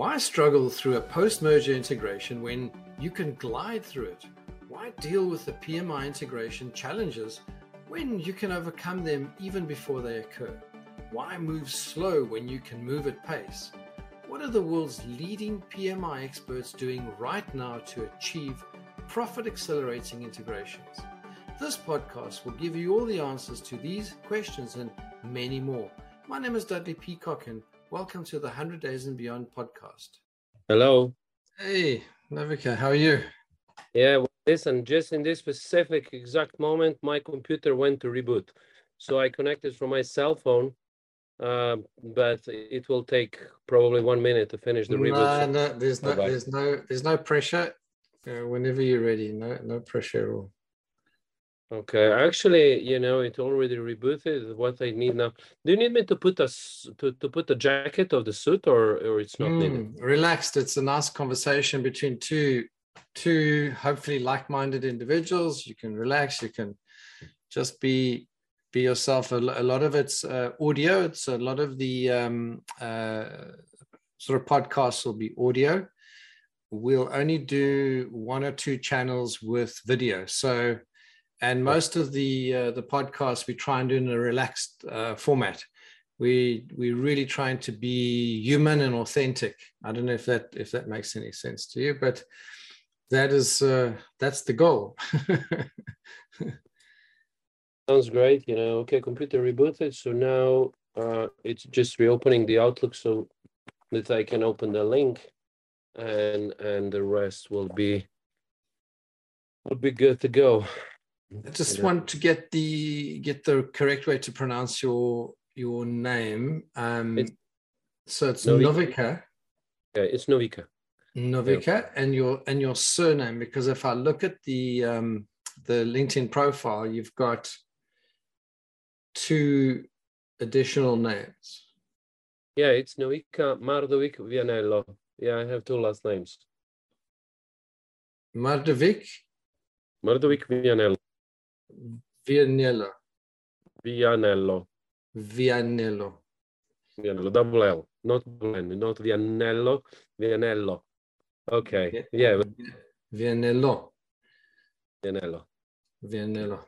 Why struggle through a post merger integration when you can glide through it? Why deal with the PMI integration challenges when you can overcome them even before they occur? Why move slow when you can move at pace? What are the world's leading PMI experts doing right now to achieve profit accelerating integrations? This podcast will give you all the answers to these questions and many more. My name is Dudley Peacock, and welcome to the 100 Days and Beyond podcast. Hello. Hey, Novica, how are you? Yeah, well, listen, just in this specific exact moment, my computer went to reboot. So I connected from my cell phone, uh, but it will take probably one minute to finish the reboot. No, no, there's no, Bye-bye. there's no, there's no pressure. Uh, whenever you're ready, no, no pressure at all. Okay, actually, you know, it already rebooted. What I need now. Do you need me to put a to, to put the jacket of the suit, or or it's not needed? Mm, relaxed. It's a nice conversation between two, two hopefully like-minded individuals. You can relax. You can just be be yourself. A, a lot of it's uh, audio. It's a lot of the um, uh, sort of podcasts will be audio. We'll only do one or two channels with video. So, and most of the uh, the podcasts we try and do in a relaxed uh, format we we really trying to be human and authentic i don't know if that if that makes any sense to you but that is uh, that's the goal Sounds great. You know, okay, computer rebooted. So now uh, it's just reopening the Outlook so that I can open the link, and and the rest will be will be good to go. I just Yeah. want to get the get the correct way to pronounce your your name um It's- so it's Novica. novica Yeah, it's Novica. novica and your and your surname because if i look at the um the linkedin profile you've got two additional names Yeah, it's Novica Mrdovic Vianello. Yeah, I have two last names. Mrdovic Mrdovic Vianello. Vianello. Vianello. Vianello. Vianello. Double L. Not N. Not Vianello. Vianello. Okay. Yeah, Vianello. Vianello. Vianello.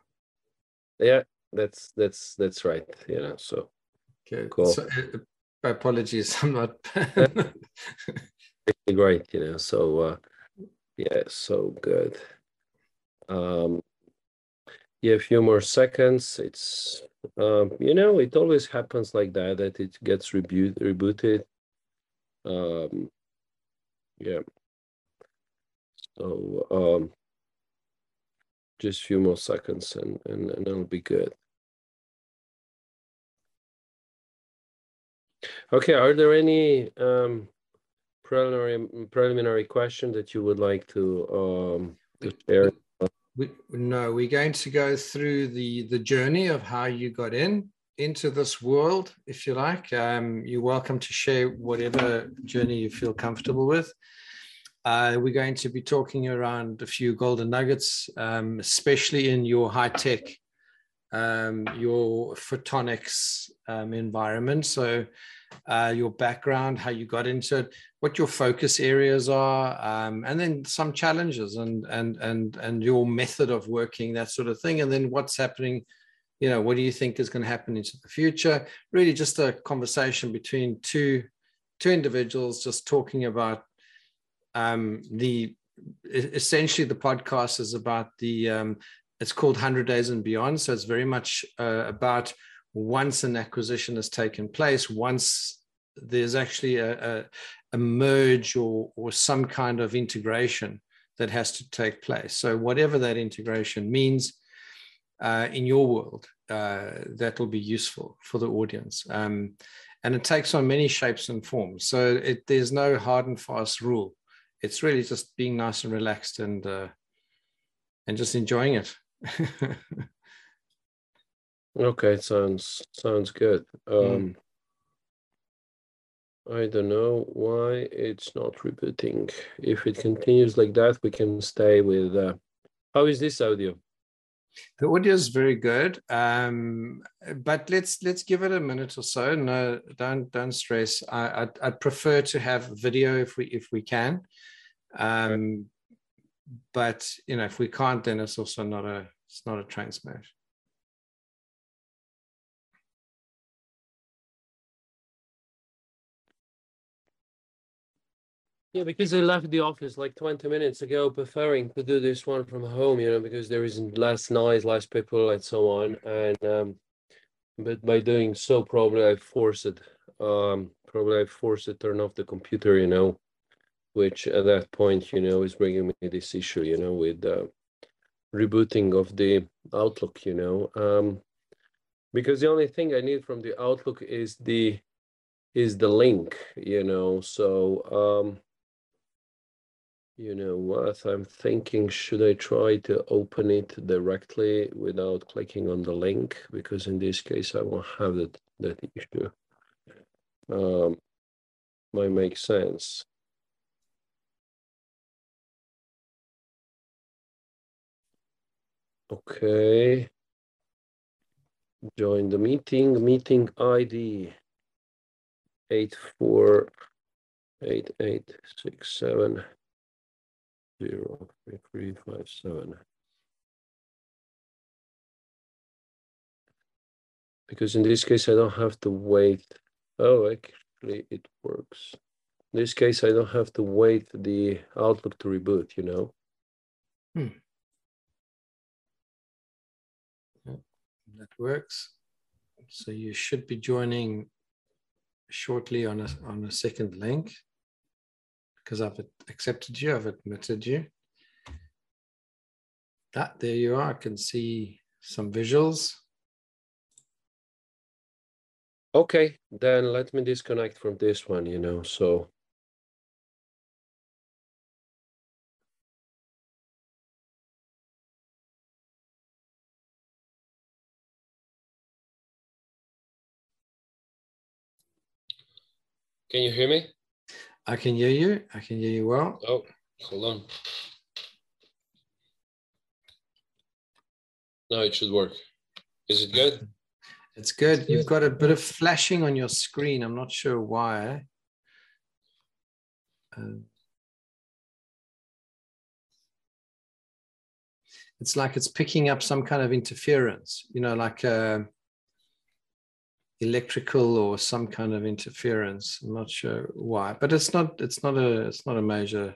Yeah, that's that's that's right. You know, so Okay. Cool. So, uh, apologies, I'm not. great, you know. So uh yeah, so good. Um yeah, a few more seconds. It's um, you know, it always happens like that, that it gets reboot rebooted. Um yeah. So um just a few more seconds and, and, and it'll be good. Okay, are there any um preliminary preliminary question that you would like to um to share? We, no, we're going to go through the the journey of how you got in into this world, if you like. Um, you're welcome to share whatever journey you feel comfortable with. Uh, we're going to be talking around a few golden nuggets, um, especially in your high tech, um, your photonics um, environment. So, uh, your background, how you got into it, what your focus areas are, um, and then some challenges and and and and your method of working, that sort of thing, and then what's happening. You know, what do you think is going to happen into the future? Really, just a conversation between two two individuals, just talking about um, the essentially the podcast is about the um, it's called 100 days and beyond so it's very much uh, about once an acquisition has taken place once there's actually a, a, a merge or or some kind of integration that has to take place. So whatever that integration means uh, in your world uh, that will be useful for the audience. Um, and it takes on many shapes and forms. So it, there's no hard and fast rule. It's really just being nice and relaxed and uh, and just enjoying it. Okay, sounds sounds good. Um I don't know why it's not repeating. If it continues like that, we can stay with uh how is this audio? The audio is very good, um, but let's let's give it a minute or so. No, don't don't stress. I I'd, I'd prefer to have video if we if we can, um, but you know if we can't, then it's also not a it's not a train smash. Yeah, because I left the office like 20 minutes ago, preferring to do this one from home, you know, because there isn't less noise, less people, and so on. And um, but by doing so, probably I forced it. Um, probably I forced to turn off the computer, you know, which at that point, you know, is bringing me this issue, you know, with uh, rebooting of the Outlook, you know, um, because the only thing I need from the Outlook is the is the link, you know. So um, you know what? I'm thinking should I try to open it directly without clicking on the link? Because in this case I won't have that that issue. Um, might make sense. Okay. Join the meeting. Meeting ID eight four eight eight six seven zero, three, three, five, seven. Because in this case, I don't have to wait. Oh, actually, it works. In this case, I don't have to wait the Outlook to reboot, you know? Hmm. That works. So you should be joining shortly on a, on a second link because I've accepted you, I've admitted you. That there you are. I can see some visuals. Okay, then let me disconnect from this one, you know, so. Can you hear me? I can hear you. I can hear you well. Oh, hold on. Now it should work. Is it good? It's good. You've got a bit of flashing on your screen. I'm not sure why. Uh, it's like it's picking up some kind of interference, you know, like uh, electrical or some kind of interference. I'm not sure why, but it's not it's not a it's not a major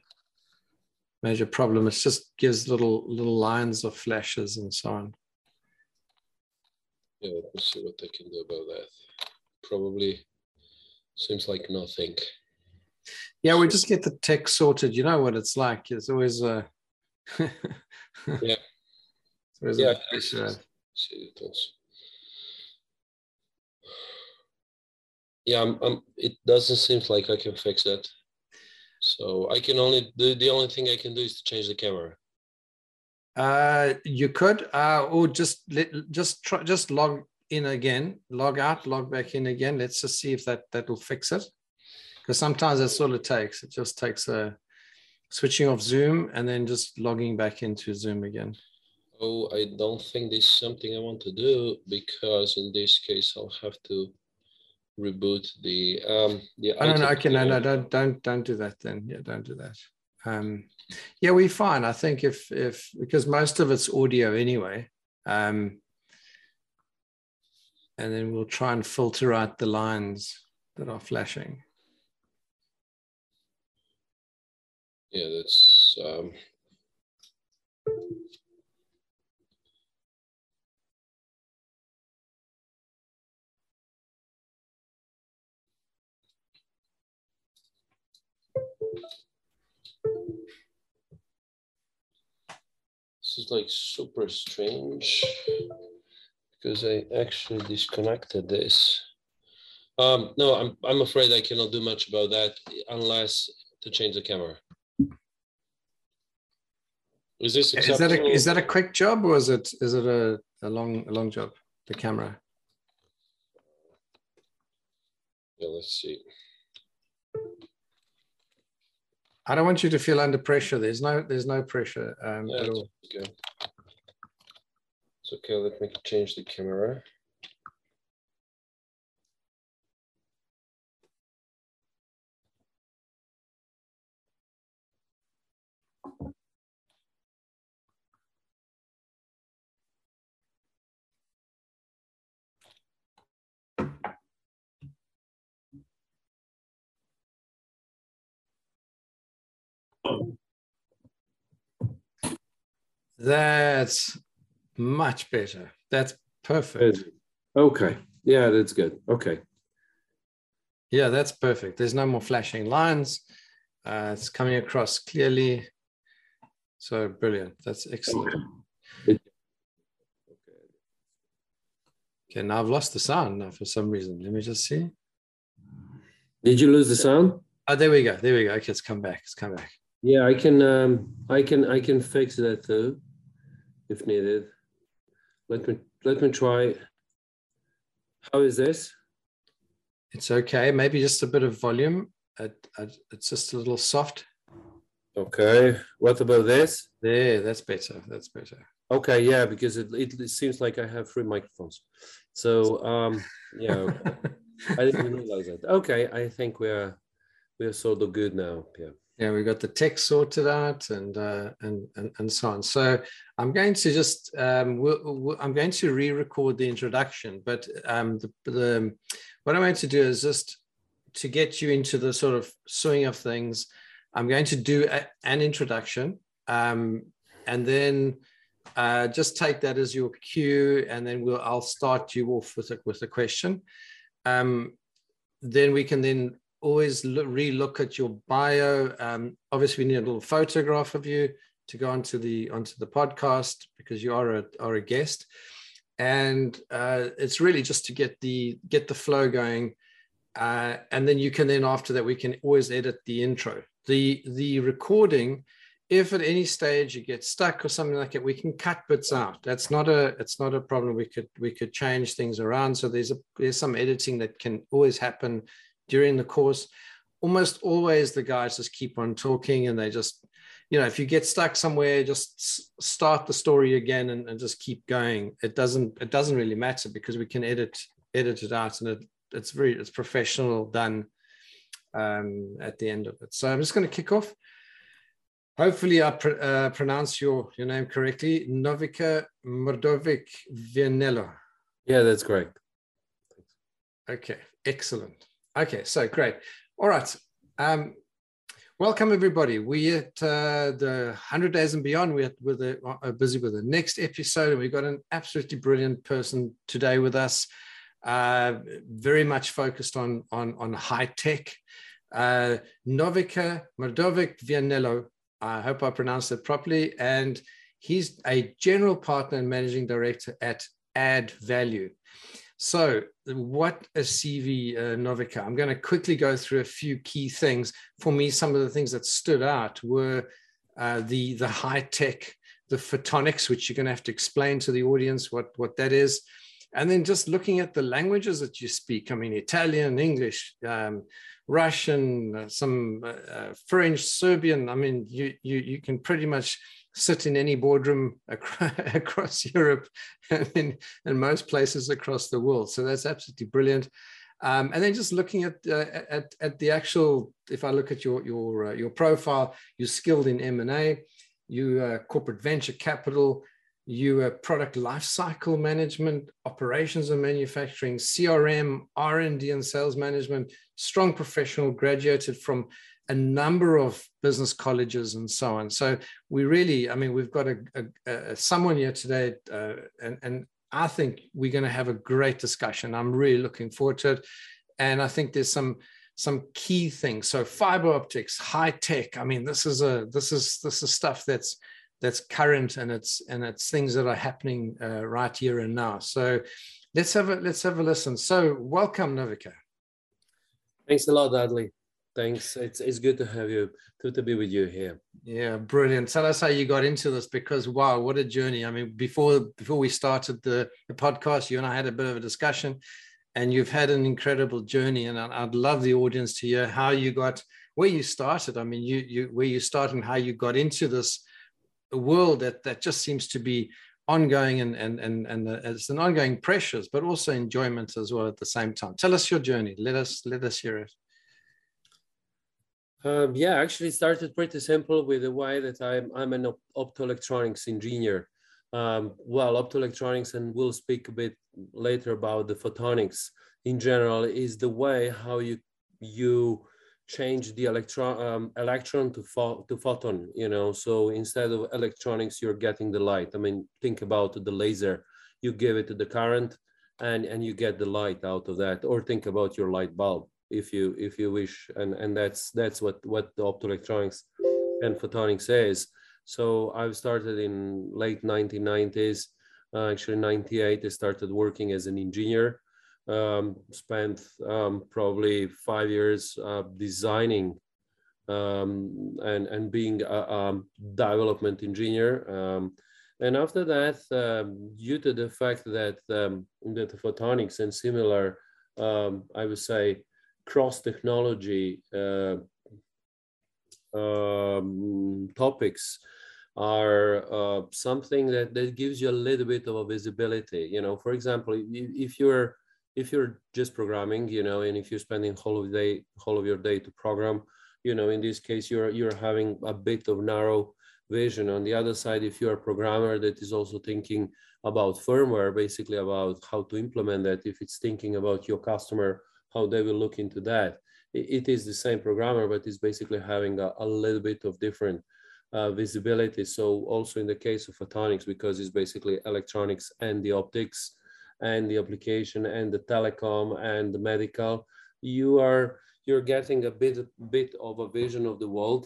major problem. It just gives little little lines of flashes and so on. Yeah, let me see what they can do about that. Probably seems like nothing. Yeah, we just get the tech sorted. You know what it's like. It's always a yeah. It's yeah. A uh, see it also. Yeah, I'm, I'm, it doesn't seem like I can fix that. So I can only the the only thing I can do is to change the camera. Uh, you could, uh, or just let, just try, just log in again, log out, log back in again. Let's just see if that that will fix it. Because sometimes that's all it takes. It just takes a switching off Zoom and then just logging back into Zoom again. Oh, I don't think this is something I want to do because in this case I'll have to reboot the um the oh, no no okay no no don't don't don't do that then. Yeah don't do that. Um yeah we're fine. I think if if because most of it's audio anyway um and then we'll try and filter out the lines that are flashing. Yeah that's um This is like super strange because I actually disconnected this. Um, no, I'm, I'm afraid I cannot do much about that unless to change the camera. Is this is that a, is that a quick job or is it is it a, a long a long job? The camera. Yeah, let's see. I don't want you to feel under pressure. There's no there's no pressure um, yeah, at all. Okay. It's okay, let me change the camera. That's much better. That's perfect. Okay. Yeah, that's good. Okay. Yeah, that's perfect. There's no more flashing lines. Uh, it's coming across clearly. So brilliant. That's excellent. Okay. okay, now I've lost the sound now for some reason. Let me just see. Did you lose the sound? Oh, there we go. There we go. Okay, it's come back. It's come back. Yeah, I can. Um, I can. I can fix that though, if needed. Let me. Let me try. How is this? It's okay. Maybe just a bit of volume. It, it, it's just a little soft. Okay. What about this? There. That's better. That's better. Okay. Yeah, because it, it, it seems like I have three microphones. So um, yeah, I didn't realize that. Okay, I think we're we're sort of good now. Yeah yeah, we got the text sorted out and, uh, and, and, and so on. So I'm going to just, um, we'll, we'll, I'm going to re-record the introduction, but um, the, the, what I'm going to do is just to get you into the sort of swing of things, I'm going to do a, an introduction um, and then uh, just take that as your cue and then we'll, I'll start you off with a, with a question. Um, then we can then always look, re-look at your bio. Um, obviously, we need a little photograph of you to go onto the onto the podcast because you are a are a guest, and uh, it's really just to get the get the flow going, uh, and then you can then after that we can always edit the intro. The the recording, if at any stage you get stuck or something like that, we can cut bits out. That's not a it's not a problem. We could we could change things around. So there's a there's some editing that can always happen during the course. Almost always the guys just keep on talking and they just you know if you get stuck somewhere just start the story again and, and just keep going. It doesn't it doesn't really matter because we can edit edit it out and it, it's very it's professional done um, at the end of it. So i'm just going to kick off. Hopefully i pr- uh, pronounce your your name correctly. Novica mrdovic vianello yeah that's correct. Okay excellent Okay, so great. All right. Um, welcome everybody. We at uh, the 100 Days and Beyond. We're, the, uh, busy with the next episode, and we've got an absolutely brilliant person today with us. Uh, very much focused on on on high tech. Uh, Novica Mrdovic Vianello. I hope I pronounced it properly. And he's a general partner and managing director at Add Value. So, what a CV, uh, Novica? I'm going to quickly go through a few key things. For me, some of the things that stood out were uh, the the high tech, the photonics, which you're going to have to explain to the audience what what that is, and then just looking at the languages that you speak. I mean, Italian, English. Um, Russian, uh, some uh, uh, French, Serbian. I mean, you you you can pretty much sit in any boardroom across Europe and in, most places across the world. So that's absolutely brilliant. Um, and then just looking at, uh, at, at the actual, if I look at your, your, uh, your profile, you're skilled in M&A, you uh, corporate venture capital, you uh, product lifecycle management, operations and manufacturing, CRM, R&D and sales management, strong professional, graduated from a number of business colleges and so on. So we really, I mean, we've got a, a, a someone here today, uh, and, and I think we're going to have a great discussion. I'm really looking forward to it, and I think there's some some key things. So fiber optics, high tech. I mean, this is a this is this is stuff that's that's current and it's and it's things that are happening uh, right here and now. So let's have a let's have a listen. So welcome, Novica. Thanks a lot, Dudley thanks. It's it's good to have you to, to be with you here. Yeah, brilliant. Tell us how you got into this because wow, what a journey. I mean, before before we started the, the podcast, you and I had a bit of a discussion, and you've had an incredible journey. And I'd love the audience to hear how you got where you started. I mean, you you where you started and how you got into this world that that just seems to be ongoing and and and and uh, it's an ongoing pressures, but also enjoyment as well at the same time. Tell us your journey. Let us let us hear it. Um, yeah, actually started pretty simple with the way that I'm I'm an op- optoelectronics engineer. Um, well, optoelectronics, and we'll speak a bit later about the photonics in general, is the way how you you change the electron um, electron to to photon you know? So instead of electronics you're getting the light. I mean think about the laser. You give it the current and and you get the light out of that or think about your light bulb if you if you wish. And and that's that's what what the optoelectronics and photonics is so i've started in late 1990s uh, actually 98 i started working as an engineer. Um, spent um, probably five years uh, designing um, and and being a, a development engineer. Um, and after that, um, due to the fact that um, that the photonics and similar, I would say, cross technology uh, topics are uh, something that, that gives you a little bit of a visibility. You know, for example, if, if you're if you're just programming, you know, and if you're spending whole of day, whole of your day to program, you know, in this case, you're you're having a bit of narrow vision. On the other side, if you're a programmer that is also thinking about firmware, basically about how to implement that, if it's thinking about your customer, how they will look into that, it, it is the same programmer, but it's basically having a, a little bit of different uh, visibility. So also in the case of photonics, because it's basically electronics and the optics, and the application and the telecom and the medical, you are you're getting a bit bit of a vision of the world.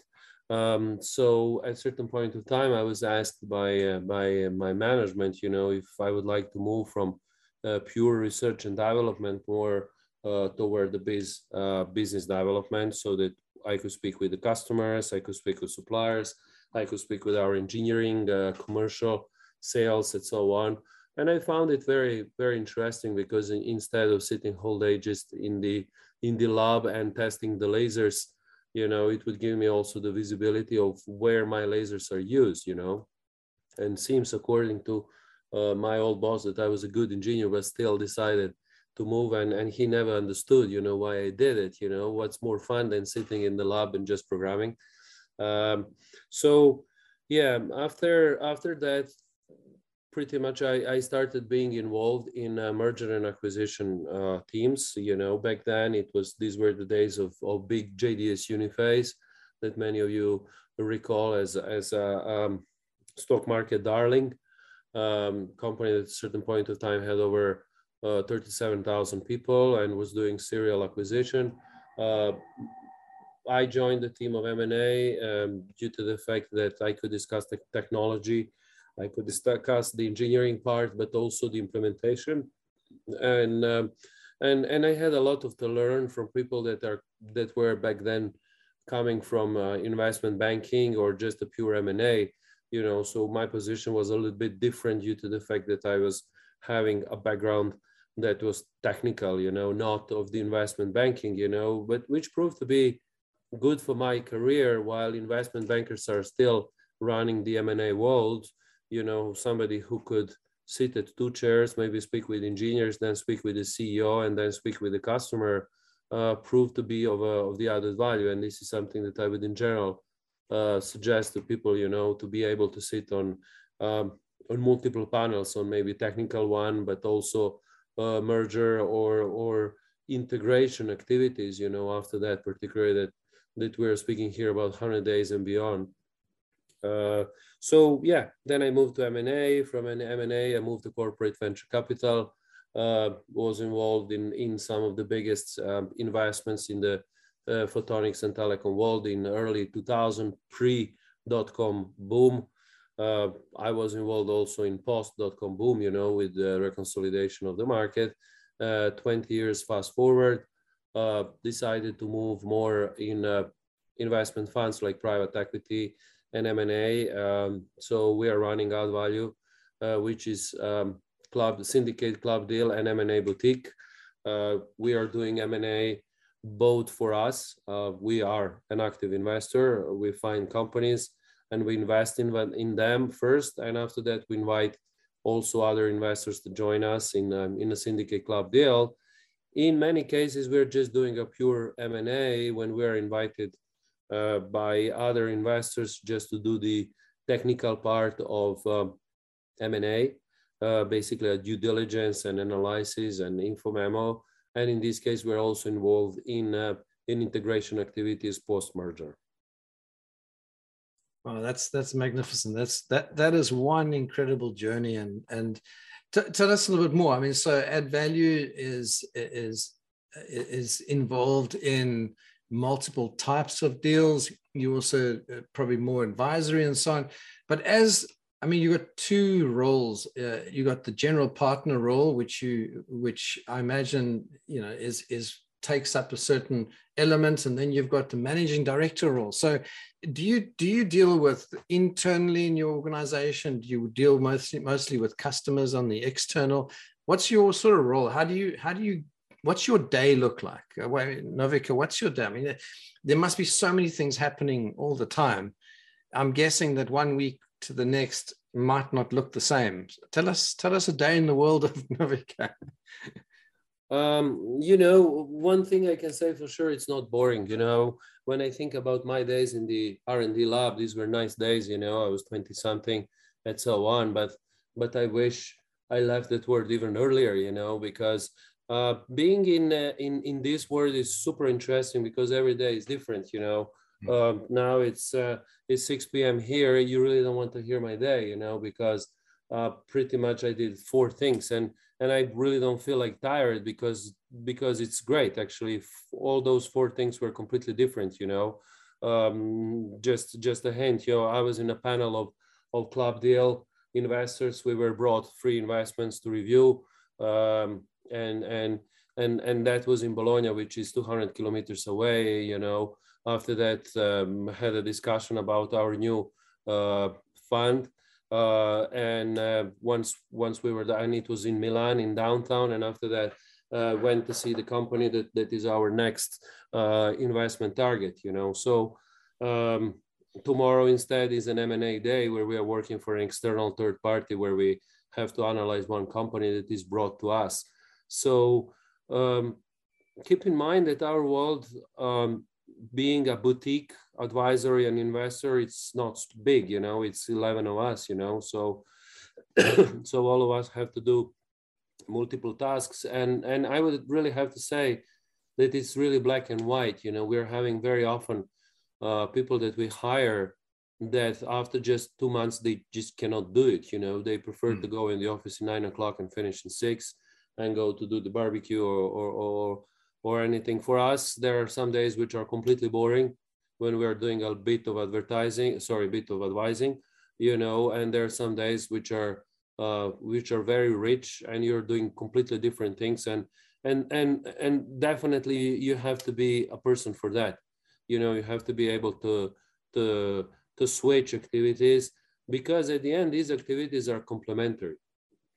Um, so at a certain point of time, I was asked by uh, by uh, my management, you know, if I would like to move from uh, pure research and development more toward the biz, uh, business development, so that I could speak with the customers, I could speak with suppliers, I could speak with our engineering, uh, commercial, sales, and so on. And I found it very very interesting because instead of sitting whole day just in the in the lab and testing the lasers, you know, it would give me also the visibility of where my lasers are used, you know, and seems according to uh, my old boss that I was a good engineer, but still decided to move and, and he never understood, you know, why I did it, you know, what's more fun than sitting in the lab and just programming. Um, so yeah, after after that, pretty much I, I started being involved in uh, merger and acquisition uh, teams. You know, back then it was these were the days of, of big JDS Uniphase that many of you recall as as a um, stock market darling um, company at a certain point of time had over uh, 37,000 people and was doing serial acquisition. Uh, I joined the team of M&A um, due to the fact that I could discuss the technology I could discuss the engineering part, but also the implementation. And um, and and I had a lot of to learn from people that are that were back then coming from uh, investment banking or just a pure M&A. You know, so my position was a little bit different due to the fact that I was having a background that was technical, you know, not of the investment banking, you know, but which proved to be good for my career while investment bankers are still running the M&A world you know, somebody who could sit at two chairs, maybe speak with engineers, then speak with the CEO, and then speak with the customer, uh, proved to be of, of the added value. And this is something that I would, in general, uh, suggest to people, you know, to be able to sit on um, on multiple panels, on maybe technical one, but also uh, merger or or integration activities. You know, after that, particularly that that we're speaking here about 100 days and beyond. Uh, so yeah, then I moved to M&A. From an M&A, I moved to corporate venture capital. Uh, was involved in in some of the biggest um, investments in the uh, photonics and telecom world in early 2000 pre dot-com boom. Uh, I was involved also in post dot-com boom, you know, with the reconsolidation of the market. Uh, 20 years fast forward, uh, decided to move more in uh, investment funds like private equity and M&A. Um, so we are running Add Value, uh, which is um, club syndicate club deal and M&A boutique. Uh, we are doing M&A both for us. We are an active investor. We find companies and we invest in, in them first. And after that, we invite also other investors to join us in, um, in a syndicate club deal. In many cases, we're just doing a pure M&A when we're invited uh, by other investors just to do the technical part of um, M&A, uh, basically a due diligence and analysis and info memo. And in this case, we're also involved in, uh, in integration activities post-merger. Oh, that's that's magnificent. That's that that is one incredible journey, and and t- tell us a little bit more. I mean, so add value is is is involved in multiple types of deals. You also uh, probably more advisory and so on. But as I mean, you got two roles. Uh, you got the general partner role, which you which I imagine you know is is takes up a certain element and then you've got the managing director role. So do you do you deal with internally in your organization? Do you deal mostly mostly with customers on the external? What's your sort of role? How do you how do you what's your day look like? Uh, novica what's your day? I mean there must be so many things happening all the time. I'm guessing that one week to the next might not look the same. Tell us tell us a day in the world of novica um, you know, one thing I can say for sure, it's not boring. You know, when I think about my days in the R and D lab, these were nice days. You know, I was twenty something, and so on. But but I wish I left that word even earlier. You know, because uh, being in uh, in in this world is super interesting because every day is different. You know, uh, now it's uh, it's 6 p.m. here. You really don't want to hear my day. You know, because uh, pretty much I did four things and and I really don't feel like tired because because it's great actually. All those four things were completely different you know? Um, just just a hint you know I was in a panel of of club deal investors. We were brought free investments to review um, and and and and that was in Bologna which is 200 kilometers away you know? After that um, had a discussion about our new uh, fund uh, and uh, once once we were there, and it was in Milan in downtown, and after that uh, went to see the company that that is our next uh, investment target. You know, so um, tomorrow instead is an M&A day where we are working for an external third party where we have to analyze one company that is brought to us. So um, keep in mind that our world um, being a boutique advisory and investor, it's not big, you know, it's 11 of us, you know, so, so all of us have to do multiple tasks. And, and I would really have to say that it's really black and white, you know, we're having very often uh, people that we hire that after just two months, they just cannot do it, you know, they prefer mm. to go in the office at nine o'clock and finish in six and go to do the barbecue or, or, or or anything. For us, there are some days which are completely boring when we are doing a bit of advertising, sorry, a bit of advising, you know, and there are some days which are uh, which are very rich and you're doing completely different things and and and and definitely you have to be a person for that you know you have to be able to to to switch activities because at the end these activities are complementary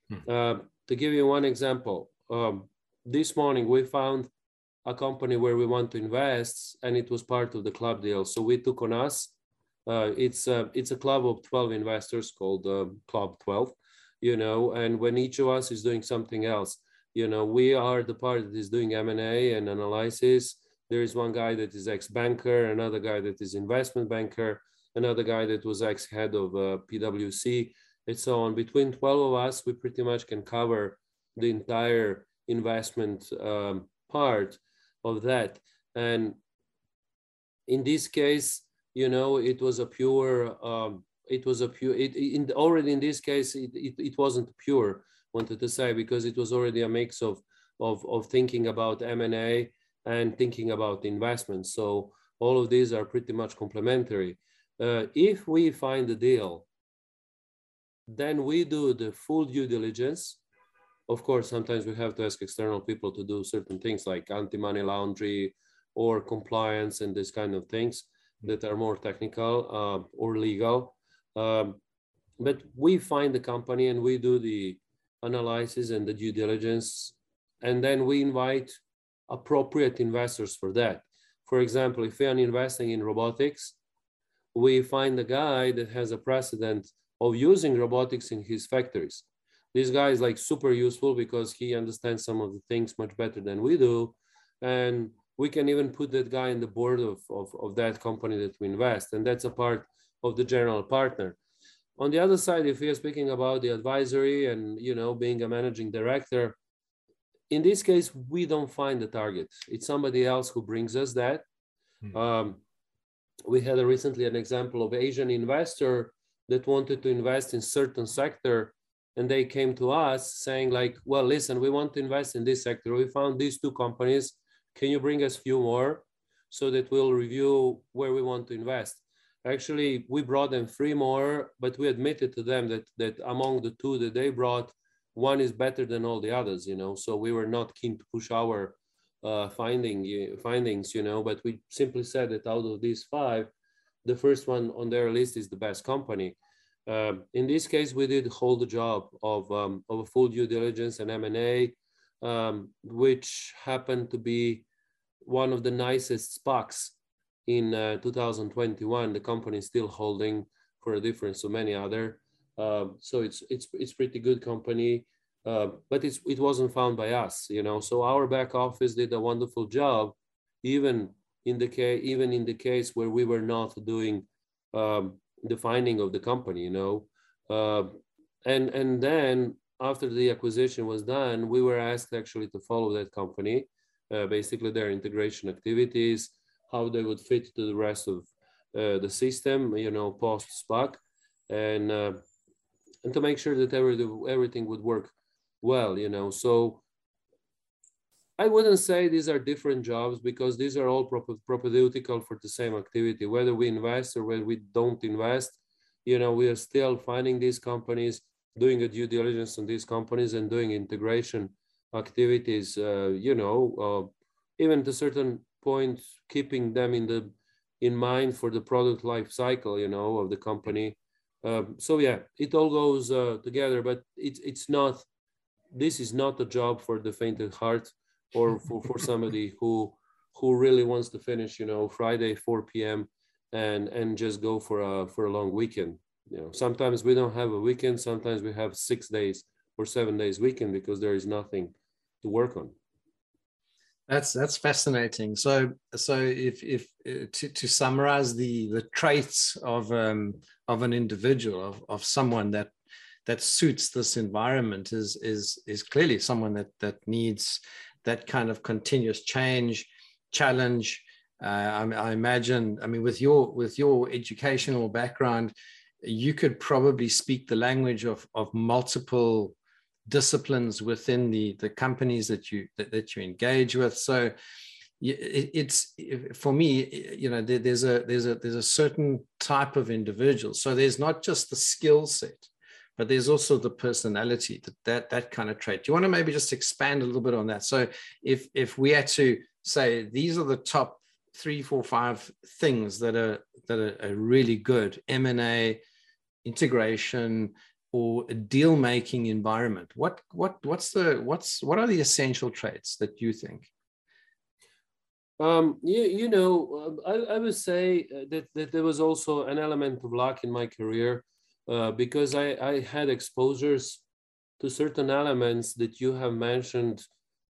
hmm. uh, to give you one example um, this morning we found a company where we want to invest, and it was part of the club deal. So we took on us. Uh, it's a, it's a club of 12 investors called uh, Club 12, you know, and when each of us is doing something else, you know, we are the part that is doing M&A and analysis. There is one guy that is ex-banker, another guy that is investment banker, another guy that was ex-head of uh, PwC, and so on. Between 12 of us, we pretty much can cover the entire investment um, part of that. And in this case, you know, it was a pure, um, it was a pure, it, in, already in this case, it, it, it wasn't pure, wanted to say, because it was already a mix of, of, of thinking about M&A and thinking about investments. So all of these are pretty much complementary. Uh, if we find a deal, then we do the full due diligence of course, sometimes we have to ask external people to do certain things like anti-money laundry or compliance and this kind of things that are more technical uh, or legal. Um, but we find the company and we do the analysis and the due diligence, and then we invite appropriate investors for that. For example, if we are investing in robotics, we find a guy that has a precedent of using robotics in his factories this guy is like super useful because he understands some of the things much better than we do. And we can even put that guy in the board of, of, of that company that we invest. And that's a part of the general partner. On the other side if we are speaking about the advisory and you know being a managing director in this case we don't find the target. It's somebody else who brings us that. Mm-hmm. um, we had a recently an example of asian investor that wanted to invest in certain sector and they came to us saying like well listen we want to invest in this sector. We found these two companies. Can you bring us a few more so that we'll review where we want to invest? Actually we brought them three more but we admitted to them that that among the two that they brought one is better than all the others you know? So we were not keen to push our uh, finding findings you know? But we simply said that out of these five the first one on their list is the best company um, in this case we did hold the job of um, of a full due diligence and m&a um, which happened to be one of the nicest SPACs in uh, 2021. The company is still holding for a difference of many other. Um, so it's it's it's pretty good company, uh, but it's it wasn't found by us, you know. So our back office did a wonderful job, even in the case even in the case where we were not doing um, the finding of the company, you know. Uh, and and then after the acquisition was done, we were asked actually to follow that company, uh, basically their integration activities, how they would fit to the rest of uh, the system, you know, post SPAC, and uh, and to make sure that every, everything would work well, you know. So I wouldn't say these are different jobs because these are all propedeutical for the same activity. Whether we invest or whether we don't invest, you know, we are still finding these companies, doing a due diligence on these companies, and doing integration activities. Uh, you know, uh, even to certain point, keeping them in the in mind for the product life cycle, you know, of the company. Um, so yeah, it all goes uh, together, but it's it's not. This is not a job for the faint at heart or for, for somebody who who really wants to finish, you know, Friday 4 p.m. and and just go for a for a long weekend. You know, sometimes we don't have a weekend. Sometimes we have six days or seven days weekend because there is nothing to work on. That's that's fascinating. So so if if uh, to, to summarize the the traits of um, of an individual of of someone that that suits this environment is is is clearly someone that that needs that kind of continuous change, challenge. Uh, I, I, imagine, I mean, with your with your educational background, you could probably speak the language of of multiple disciplines within the the companies that you that, that you engage with. So it, it's for me, you know, there, there's a there's a there's a certain type of individual. So there's not just the skill set but there's also the personality that, that that kind of trait. Do you want to maybe just expand a little bit on that? So if if we had to say these are the top three four five things that are that are, are really good m&a integration or a deal making environment what what what's the what's what are the essential traits that you think? Um, you, you know, I, I would say that, that there was also an element of luck in my career uh, because I, I had exposures to certain elements that you have mentioned,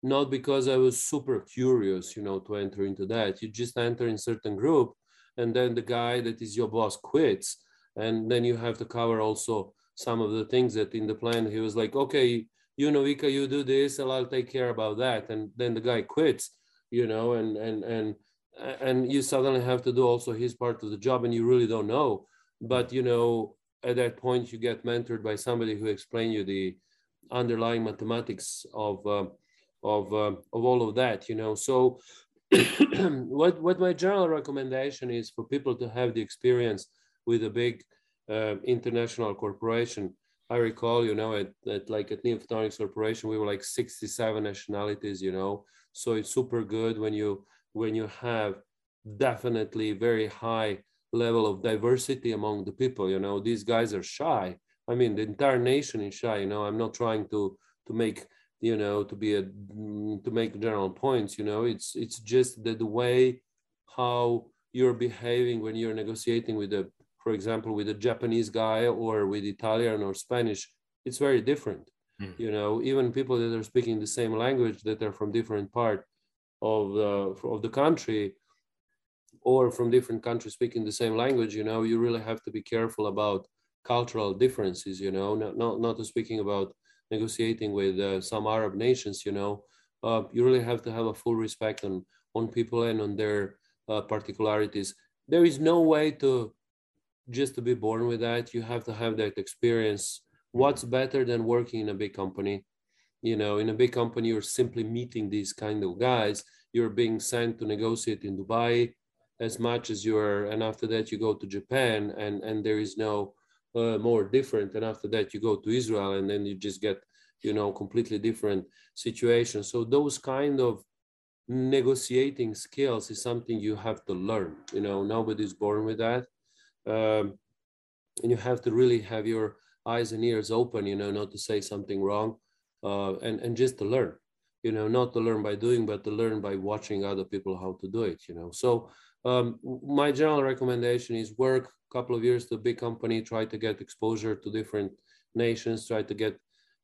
not because I was super curious, you know, to enter into that. You just enter in certain group, and then the guy that is your boss quits, and then you have to cover also some of the things that in the plan he was like, okay, you know, Vika, you do this, and I'll take care about that, and then the guy quits, you know, and and and and you suddenly have to do also his part of the job, and you really don't know. But you know, at that point you get mentored by somebody who explain you the underlying mathematics of uh, of uh, of all of that you know? So what what my general recommendation is for people to have the experience with a big uh, international corporation. I recall you know at, at like at NeoPhotonics corporation we were like 67 nationalities you know? So it's super good when you when you have definitely very high level of diversity among the people. You know, these guys are shy. I mean, the entire nation is shy. You know, I'm not trying to to make you know to be a to make general points. You know, it's it's just that the way how you're behaving when you're negotiating with a, for example, with a Japanese guy or with Italian or Spanish, it's very different. mm. you know even people that are speaking the same language that are from different part of the of the country or from different countries speaking the same language you know you really have to be careful about cultural differences you know not not, not speaking about negotiating with uh, some arab nations you know. Uh, you really have to have a full respect on on people and on their uh, particularities. There is no way to just to be born with that. You have to have that experience. What's better than working in a big company? You know in a big company you're simply meeting these kind of guys. You're being sent to negotiate in dubai as much as you're and after that you go to japan and and there is no uh, more different and after that you go to israel and then you just get you know completely different situation. So those kind of negotiating skills is something you have to learn you know nobody's born with that. Um, and you have to really have your eyes and ears open you know not to say something wrong uh, and and just to learn you know not to learn by doing but to learn by watching other people how to do it you know. So um, my general recommendation is work a couple of years to a big company try to get exposure to different nations try to get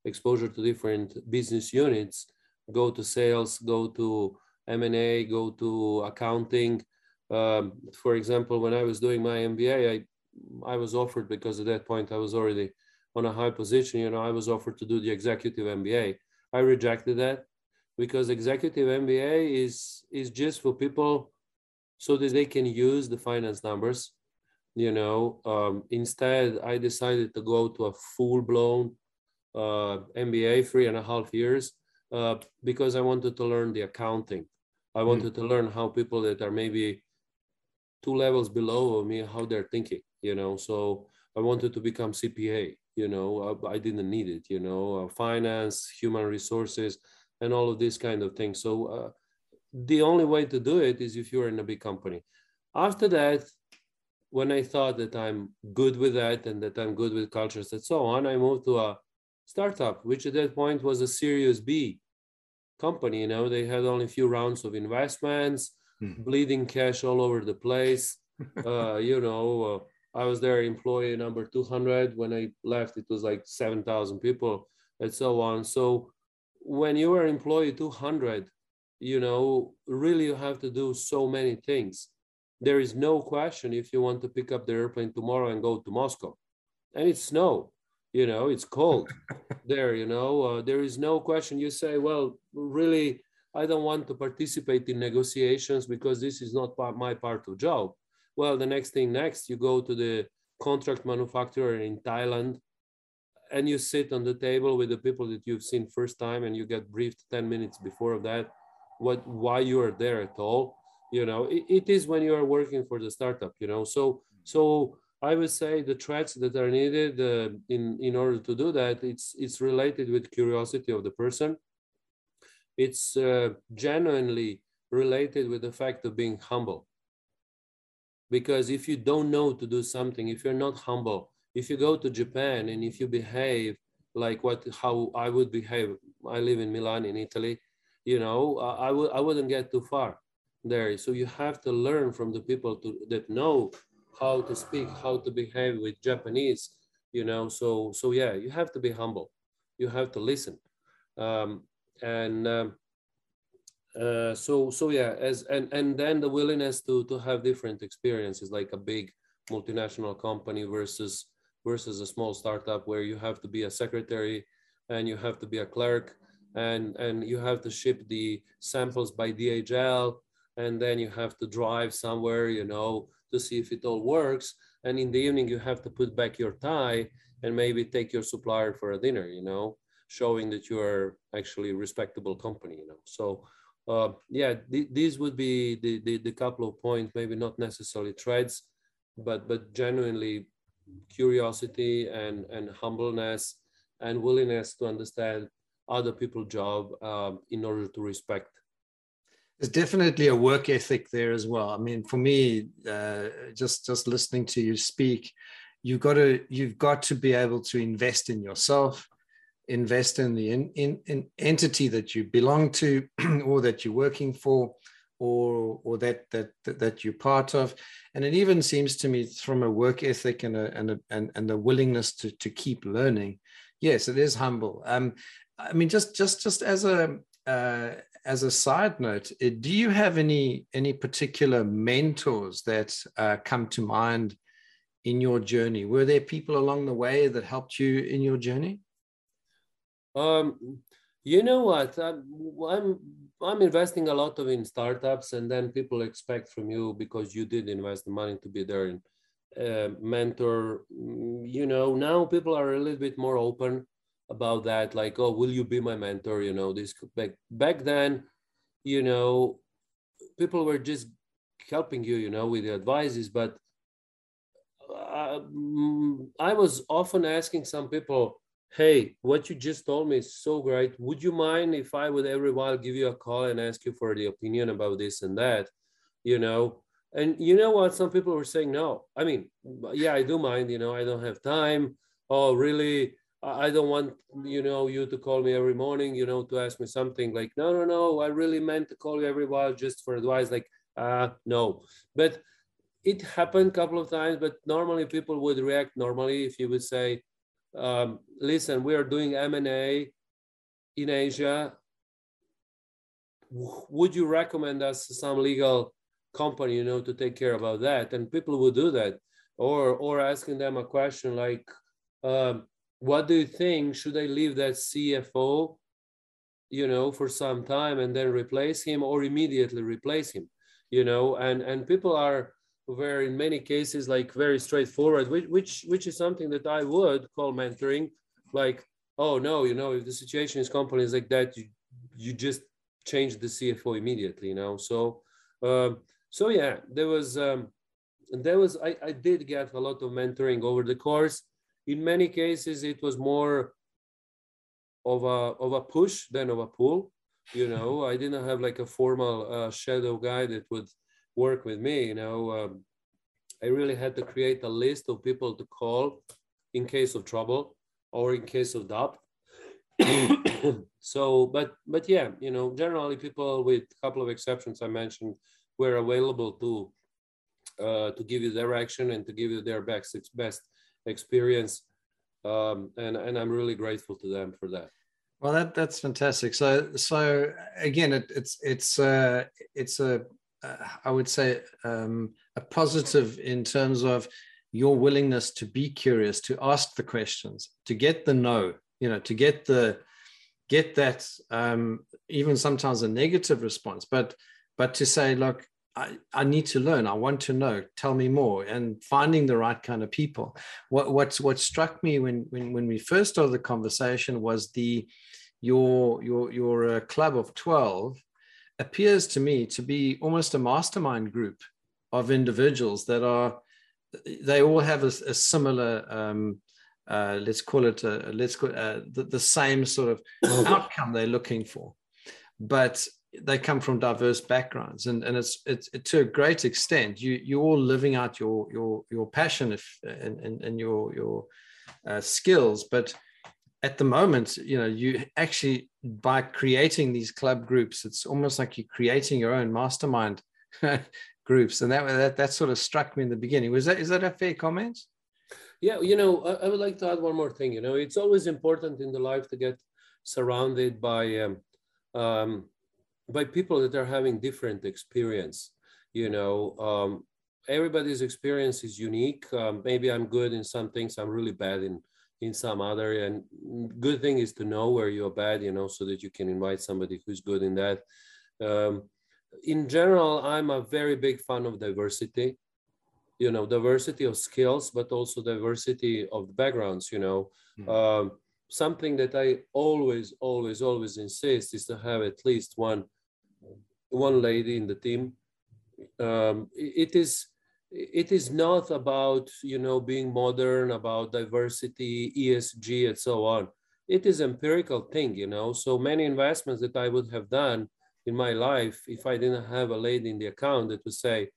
exposure to different business units go to sales go to m&a go to accounting. Um, for example when i was doing my mba i i was offered because at that point i was already on a high position you know i was offered to do the executive mba i rejected that because executive mba is is just for people so that they can use the finance numbers you know um, instead i decided to go to a full-blown uh, MBA, three and a half years, uh, because I wanted to learn the accounting. I hmm. wanted mm. to learn how people that are maybe two levels below me, how they're thinking, you know. So I wanted to become CPA, you know, I, I didn't need it, you know, uh, finance, human resources, and all of these kind of things. So uh, the only way to do it is if you're in a big company. After that, when I thought that I'm good with that and that I'm good with cultures and so on, I moved to a startup, which at that point was a Series B company. You know, they had only a few rounds of investments, hmm. bleeding cash all over the place. uh, you know, uh, I was their employee number 200. When I left, it was like 7,000 people and so on. So when you were employee 200, you know, really you have to do so many things. There is no question if you want to pick up the airplane tomorrow and go to Moscow. And it's snow you know it's cold there you know uh, there is no question you say well really i don't want to participate in negotiations because this is not part, my part of job well the next thing next you go to the contract manufacturer in thailand and you sit on the table with the people that you've seen first time and you get briefed 10 minutes before of that what why you are there at all you know it, it is when you are working for the startup you know so so I would say the threats that are needed uh, in, in order to do that, it's, it's related with curiosity of the person. It's uh, genuinely related with the fact of being humble. Because if you don't know to do something, if you're not humble, if you go to Japan and if you behave like what how I would behave, I live in Milan in Italy, you know, I, I would I wouldn't get too far there. So you have to learn from the people to, that know how to speak, how to behave with Japanese, you know. So so yeah, you have to be humble. You have to listen, um, and um, uh, so so yeah, as and and then the willingness to to have different experiences, like a big multinational company versus versus a small startup where you have to be a secretary and you have to be a clerk and and you have to ship the samples by DHL and then you have to drive somewhere you know to see if it all works. And in the evening, you have to put back your tie and maybe take your supplier for a dinner, you know, showing that you are actually a respectable company, you know. So uh, yeah, th- these would be the, the, the couple of points, maybe not necessarily threads, but but genuinely curiosity and, and humbleness and willingness to understand other people's job um, in order to respect there's definitely a work ethic there as well. I mean, for me, uh, just just listening to you speak, you've got to you've got to be able to invest in yourself, invest in the in, in, in entity that you belong to, or that you're working for, or or that that that you're part of. And it even seems to me from a work ethic and a and a, and, and the willingness to to keep learning, Yes, it is humble. Um, I mean, just just just as a uh, as a side note, uh, do you have any any particular mentors that uh, come to mind in your journey? Were there people along the way that helped you in your journey? Um, you know what? I'm, I'm investing a lot of in startups, and then people expect from you because you did invest the money to be there and uh, mentor. You know, now people are a little bit more open about that. Like, oh, will you be my mentor? You know, this back back then, you know, people were just helping you, you know, with the advices, but. Uh, I was often asking some people, hey, what you just told me is so great. Would you mind if I would every while give you a call and ask you for the opinion about this and that? You know, and you know what? Some people were saying no. I mean, yeah, I do mind. You know, I don't have time. Oh, really? I don't want you know you to call me every morning. You know, to ask me something like, no, no, no. I really meant to call you every while just for advice. Like, uh, no. But it happened a couple of times. But normally people would react normally if you would say, um, listen, we are doing M&A in Asia. Would you recommend us some legal company, you know, to take care about that? And people would do that. Or, or asking them a question like, um, what do you think? Should I leave that CFO, you know, for some time and then replace him or immediately replace him? You know, and, and people are were in many cases like very straightforward, which which which is something that I would call mentoring. Like, oh no, you know, if the situation is companies like that, you you just change the CFO immediately, you know. So um, so yeah, there was um, there was I, I did get a lot of mentoring over the course. In many cases, it was more of a of a push than of a pull. You know, I didn't have like a formal uh, shadow guy that would work with me, you know, um, I really had to create a list of people to call in case of trouble or in case of doubt. so, but but yeah, you know, generally people with a couple of exceptions I mentioned were available to uh, to give you direction and to give you their best best experience, um, and and I'm really grateful to them for that. Well, that that's fantastic. So so again, it, it's it's uh, it's a uh, I would say, um, a positive in terms of your willingness to be curious, to ask the questions, to get the no, you know, to get the get that um, even sometimes a negative response, but but to say, look, I, I need to learn. I want to know. Tell me more. And finding the right kind of people. What what's what struck me when when when we first started the conversation was the your your your uh, club of twelve appears to me to be almost a mastermind group of individuals that are they all have a, a similar um, uh, let's call it a, let's call uh, the, the, same sort of outcome they're looking for but they come from diverse backgrounds and, and it's, it's it, to a great extent you you're all living out your your your passion if and, and, and your your uh, skills but at the moment, you know, you actually by creating these club groups, it's almost like you're creating your own mastermind groups, and that, that that sort of struck me in the beginning. Was that is that a fair comment? Yeah, you know, I, I would like to add one more thing. You know, it's always important in the life to get surrounded by um, um, by people that are having different experience. You know, um, everybody's experience is unique. Um, maybe I'm good in some things. I'm really bad in in some other and good thing is to know where you're bad you know so that you can invite somebody who's good in that um, in general i'm a very big fan of diversity you know diversity of skills but also diversity of backgrounds you know mm-hmm. um, something that i always always always insist is to have at least one one lady in the team um, it is it is not about you know being modern about diversity esg and so on. It is empirical thing you know. So many investments that i would have done in my life if i didn't have a lady in the account that would say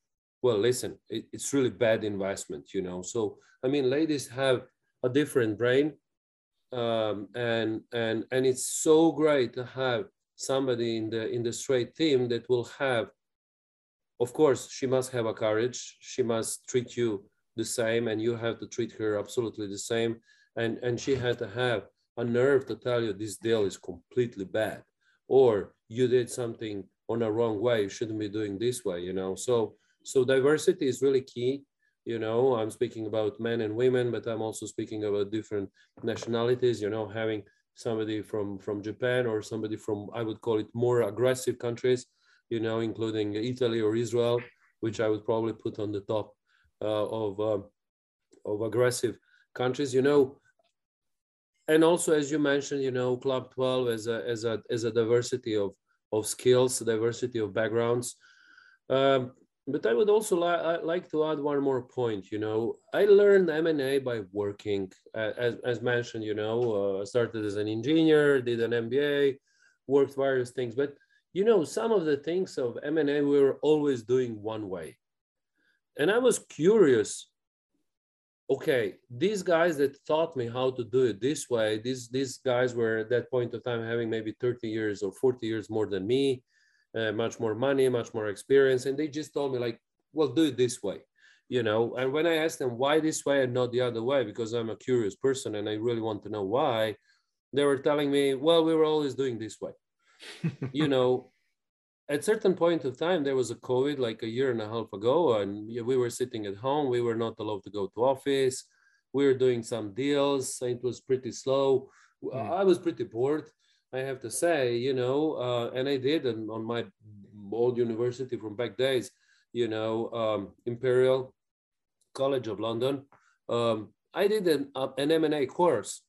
well listen it, it's really bad investment you know. So i mean ladies have a different brain um, and and and it's so great to have somebody in the in the straight team that will have of course, she must have a courage. She must treat you the same, and you have to treat her absolutely the same. And and she had to have a nerve to tell you this deal is completely bad or you did something on a wrong way you shouldn't be doing this way you know so so diversity is really key you know i'm speaking about men and women but i'm also speaking about different nationalities you know having somebody from from japan or somebody from i would call it more aggressive countries you know including italy or israel which i would probably put on the top uh, of uh, of aggressive countries you know. And also as you mentioned you know club 12 as a as a as a diversity of of skills diversity of backgrounds. Um, but I would also li- like to add one more point. You know, I learned M&A by working, uh, as, as mentioned. You know, uh, started as an engineer, did an MBA, worked various things. But you know, some of the things of M&A we were always doing one way, and I was curious. Okay, these guys that taught me how to do it this way, these these guys were at that point of time having maybe 30 years or 40 years more than me uh, much more money, much more experience. And they just told me, like, well, do it this way, you know. And when I asked them why this way and not the other way, because I'm a curious person and I really want to know why, they were telling me, well, we were always doing this way. you know, at certain point of time, there was a COVID like a year and a half ago, and we were sitting at home. We were not allowed to go to office. We were doing some deals. It was pretty slow. Mm. I was pretty bored I have to say, you know, uh, and I did on my old university from back days, you know, um, Imperial College of London. Um, I did an, uh, an M&A course.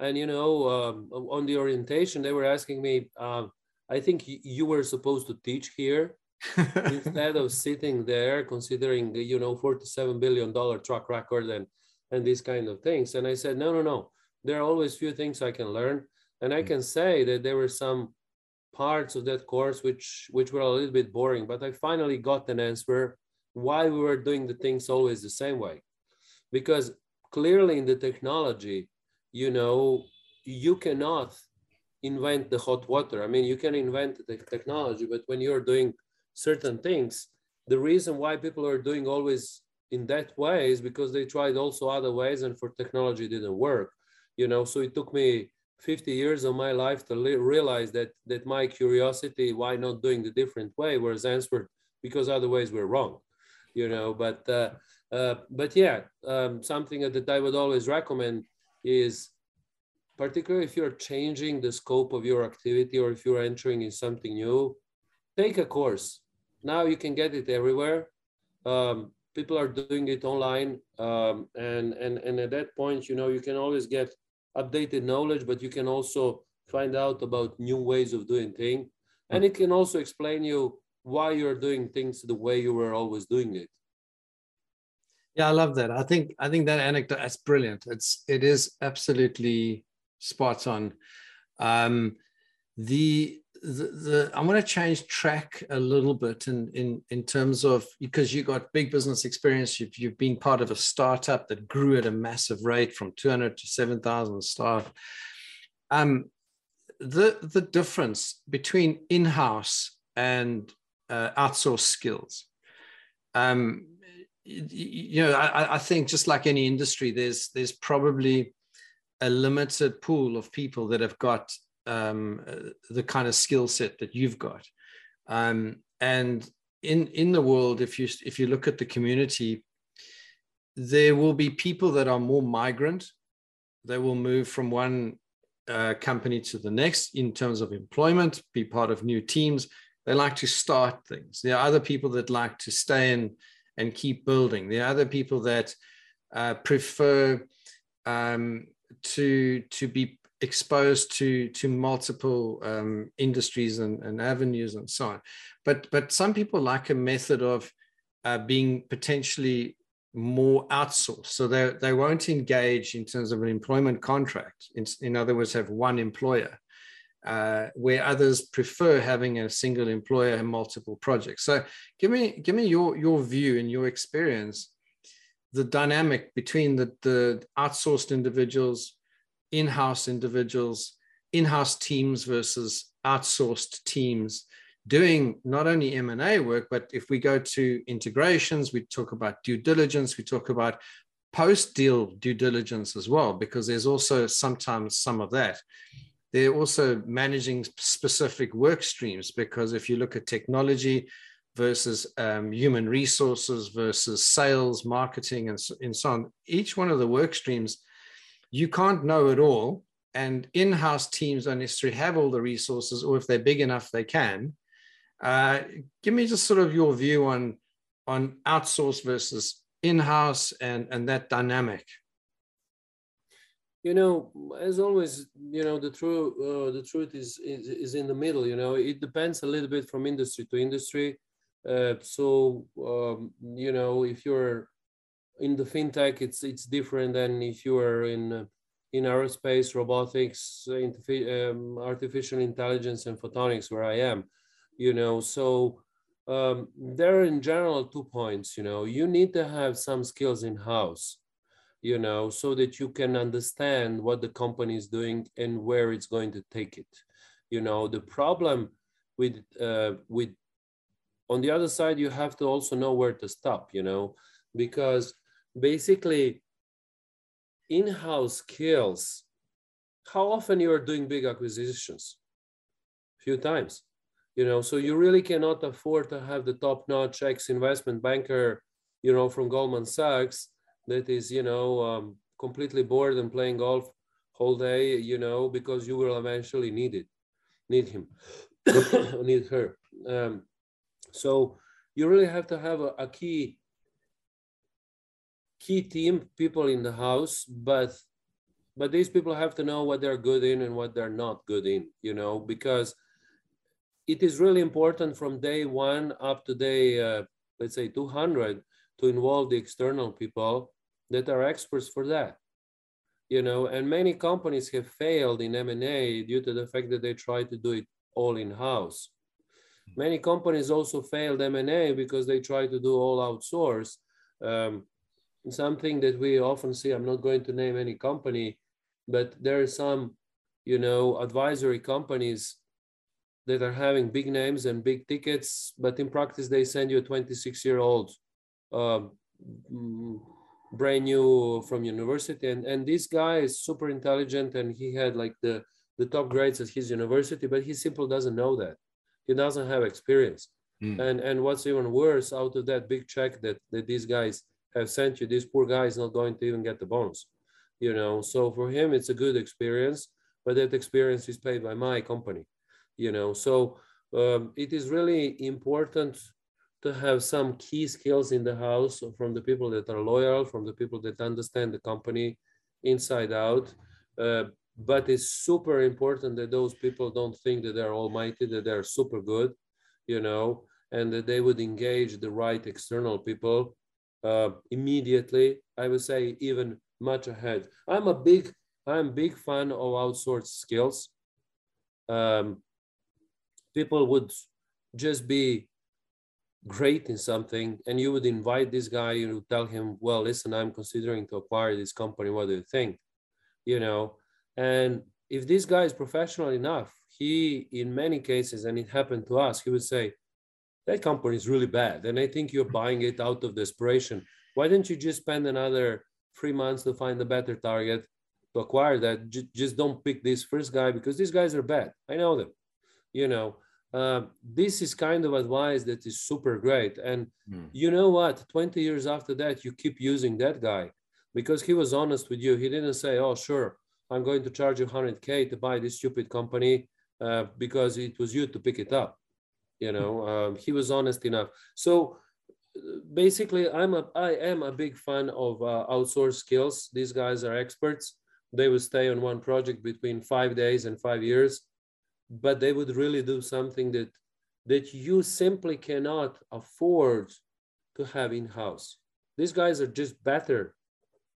And, you know, um, on the orientation, they were asking me, uh, I think you were supposed to teach here instead of sitting there considering, you know, $47 billion track record and, and these kind of things. And I said, no, no, no. There are always few things I can learn and I mm. can say that there were some parts of that course which which were a little bit boring, but I finally got an answer why we were doing the things always the same way. Because clearly in the technology, you know, you cannot invent the hot water. I mean, you can invent the technology, but when you're doing certain things, the reason why people are doing always in that way is because they tried also other ways and for technology didn't work. You know, so it took me 50 years of my life to realize that that my curiosity why not doing the different way was answered because otherwise we're wrong you know but uh, uh, but yeah um, something that i would always recommend is particularly if you're changing the scope of your activity or if you're entering in something new take a course. Now you can get it everywhere. Um, people are doing it online um, and and and at that point you know you can always get updated knowledge, but you can also find out about new ways of doing things. And it can also explain you why you're doing things the way you were always doing it. Yeah, I love that. I think I think that anecdote that's brilliant. It's it is absolutely spot on. Um, the the, the I want to change track a little bit in in in terms of because you got big business experience. You've you've been part of a startup that grew at a massive rate from 200 to 7,000 staff. Um, the the difference between in-house and uh, outsourced skills. Um, you know, I, I think just like any industry, there's there's probably a limited pool of people that have got um, the kind of skill set that you've got. Um, and in in the world, if you if you look at the community, there will be people that are more migrant. They will move from one uh, company to the next in terms of employment, be part of new teams. They like to start things. There are other people that like to stay in and keep building. There are other people that uh, prefer um, to to be exposed to to multiple um, industries and, and, avenues and so on. But but some people like a method of uh, being potentially more outsourced, so they they won't engage in terms of an employment contract. In, in other words, have one employer. Uh, where others prefer having a single employer and multiple projects. So, give me give me your your view and your experience, the dynamic between the the outsourced individuals in-house individuals, in-house teams versus outsourced teams doing not only M&A work, but if we go to integrations, we talk about due diligence, we talk about post deal due diligence as well, because there's also sometimes some of that. They're also managing specific work streams because if you look at technology versus um, human resources versus sales, marketing, and so, and so on, each one of the work streams, you can't know it all. And in house teams don't necessarily have all the resources, or if they're big enough, they can. Uh, give me just sort of your view on on outsource versus in-house and and that dynamic you know as always you know the truth uh, the truth is, is, is in the middle you know it depends a little bit from industry to industry uh, so um, you know if you're in the fintech it's it's different than if you are in uh, in aerospace robotics um, artificial intelligence and photonics where i am you know? So um, there are in general two points you know? You need to have some skills in house you know so that you can understand what the company is doing and where it's going to take it you know? The problem with uh, with on the other side you have to also know where to stop you know? Because basically in-house skills how often you are doing big acquisitions? Few times you know so you really cannot afford to have the top notch ex investment banker you know from goldman sachs that is you know um, completely bored and playing golf whole day you know because you will eventually need it need him need her. Um, so you really have to have a, a key key team people in the house but but these people have to know what they're good in and what they're not good in you know because it is really important from day one up to day, uh, let's say 200, to involve the external people that are experts for that. You know, and many companies have failed in M&A due to the fact that they try to do it all in-house. Many companies also failed M&A because they try to do all outsource. Um, something that we often see, I'm not going to name any company, but there are some, you know, advisory companies that are having big names and big tickets, but in practice they send you a 26 year old uh, brand new from university. And, and this guy is super intelligent and he had like the, the top grades at his university, but he simply doesn't know that. He doesn't have experience. Mm. And, and what's even worse, out of that big check that, that these guys have sent you, this poor guy is not going to even get the bonus. You know, so for him, it's a good experience, but that experience is paid by my company you know so um, it is really important to have some key skills in the house from the people that are loyal from the people that understand the company inside out uh, but it's super important that those people don't think that they're almighty that they're super good you know and that they would engage the right external people uh, immediately i would say even much ahead. I'm a big i'm big fan of outsourced skills. Um, people would just be great in something and you would invite this guy you would tell him well listen i'm considering to acquire this company. What do you think? You know? And if this guy is professional enough he in many cases and it happened to us he would say that company is really bad and i think you're buying it out of desperation. Why don't you just spend another three months to find a better target to acquire that? J- just don't pick this first guy because these guys are bad. I know them you know? Uh, this is kind of advice that is super great and mm. you know what? 20 years after that you keep using that guy because he was honest with you. He didn't say oh sure i'm going to charge you 100k to buy this stupid company uh, because it was you to pick it up you know um, he was honest enough so basically i'm a i am a big fan of uh, outsourced skills these guys are experts they will stay on one project between five days and five years but they would really do something that that you simply cannot afford to have in-house. These guys are just better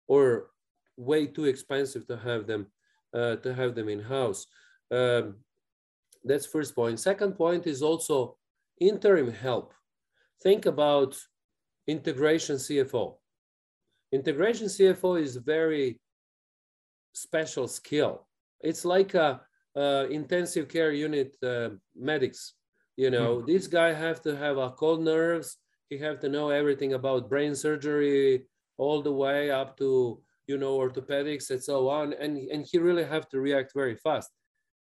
or way too expensive to have them uh, to have them in-house. Um, that's first point. Second point is also interim help. Think about integration CFO. Integration CFO is a very special skill. It's like a uh, intensive care unit uh, medics. You know, mm. this guy have to have a cold nerves. He have to know everything about brain surgery, all the way up to you know orthopedics and so on and and he really have to react very fast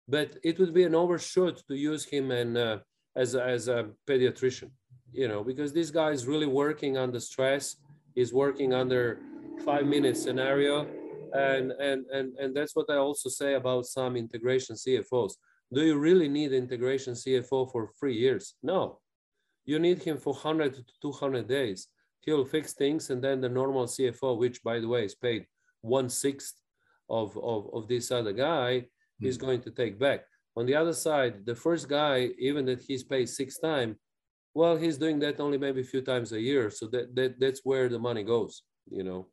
but it would be an overshoot to use him and uh, as a, as a pediatrician you know because this guy is really working under stress. He's working under five minute scenario. And and and and that's what i also say about some integration cfos do you really need integration cfo for three years? No. You need him for 100 to 200 days. He'll fix things and then the normal cfo which by the way is paid one sixth of, of, of this other guy mm. is going to take back. On the other side, the first guy, even that he's paid six times, well, he's doing that only maybe a few times a year. So that, that that's where the money goes, you know.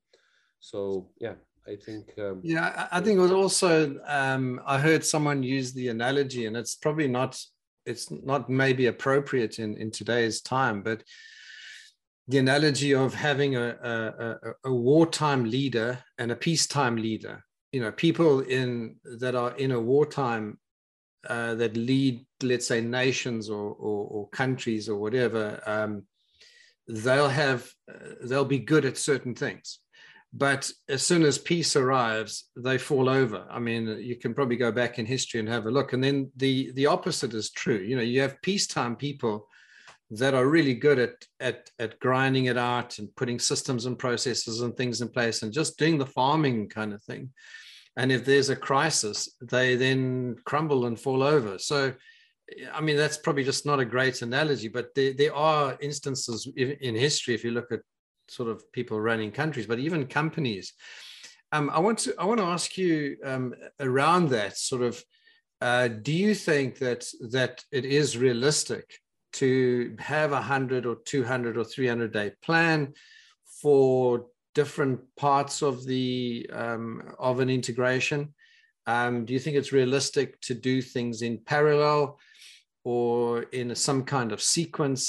So yeah, I think. Um, yeah, I think it was also um, I heard someone use the analogy, and it's probably not it's not maybe appropriate in in today's time, but the analogy of having a, a, a, wartime leader and a peacetime leader. You know, people in that are in a wartime uh, that lead, let's say, nations or, or, or countries or whatever. Um, they'll have, uh, they'll be good at certain things, but as soon as peace arrives, they fall over. I mean, you can probably go back in history and have a look. And then the the opposite is true. You know, you have peacetime people that are really good at, at, at grinding it out and putting systems and processes and things in place and just doing the farming kind of thing. And if there's a crisis, they then crumble and fall over. So, I mean, that's probably just not a great analogy, but there, there are instances in history, if you look at sort of people running countries, but even companies. Um, I want to I want to ask you um, around that sort of. Uh, do you think that that it is realistic to have a 100 or 200 or 300 day plan for different parts of the um, of an integration. Um, do you think it's realistic to do things in parallel or in some kind of sequence?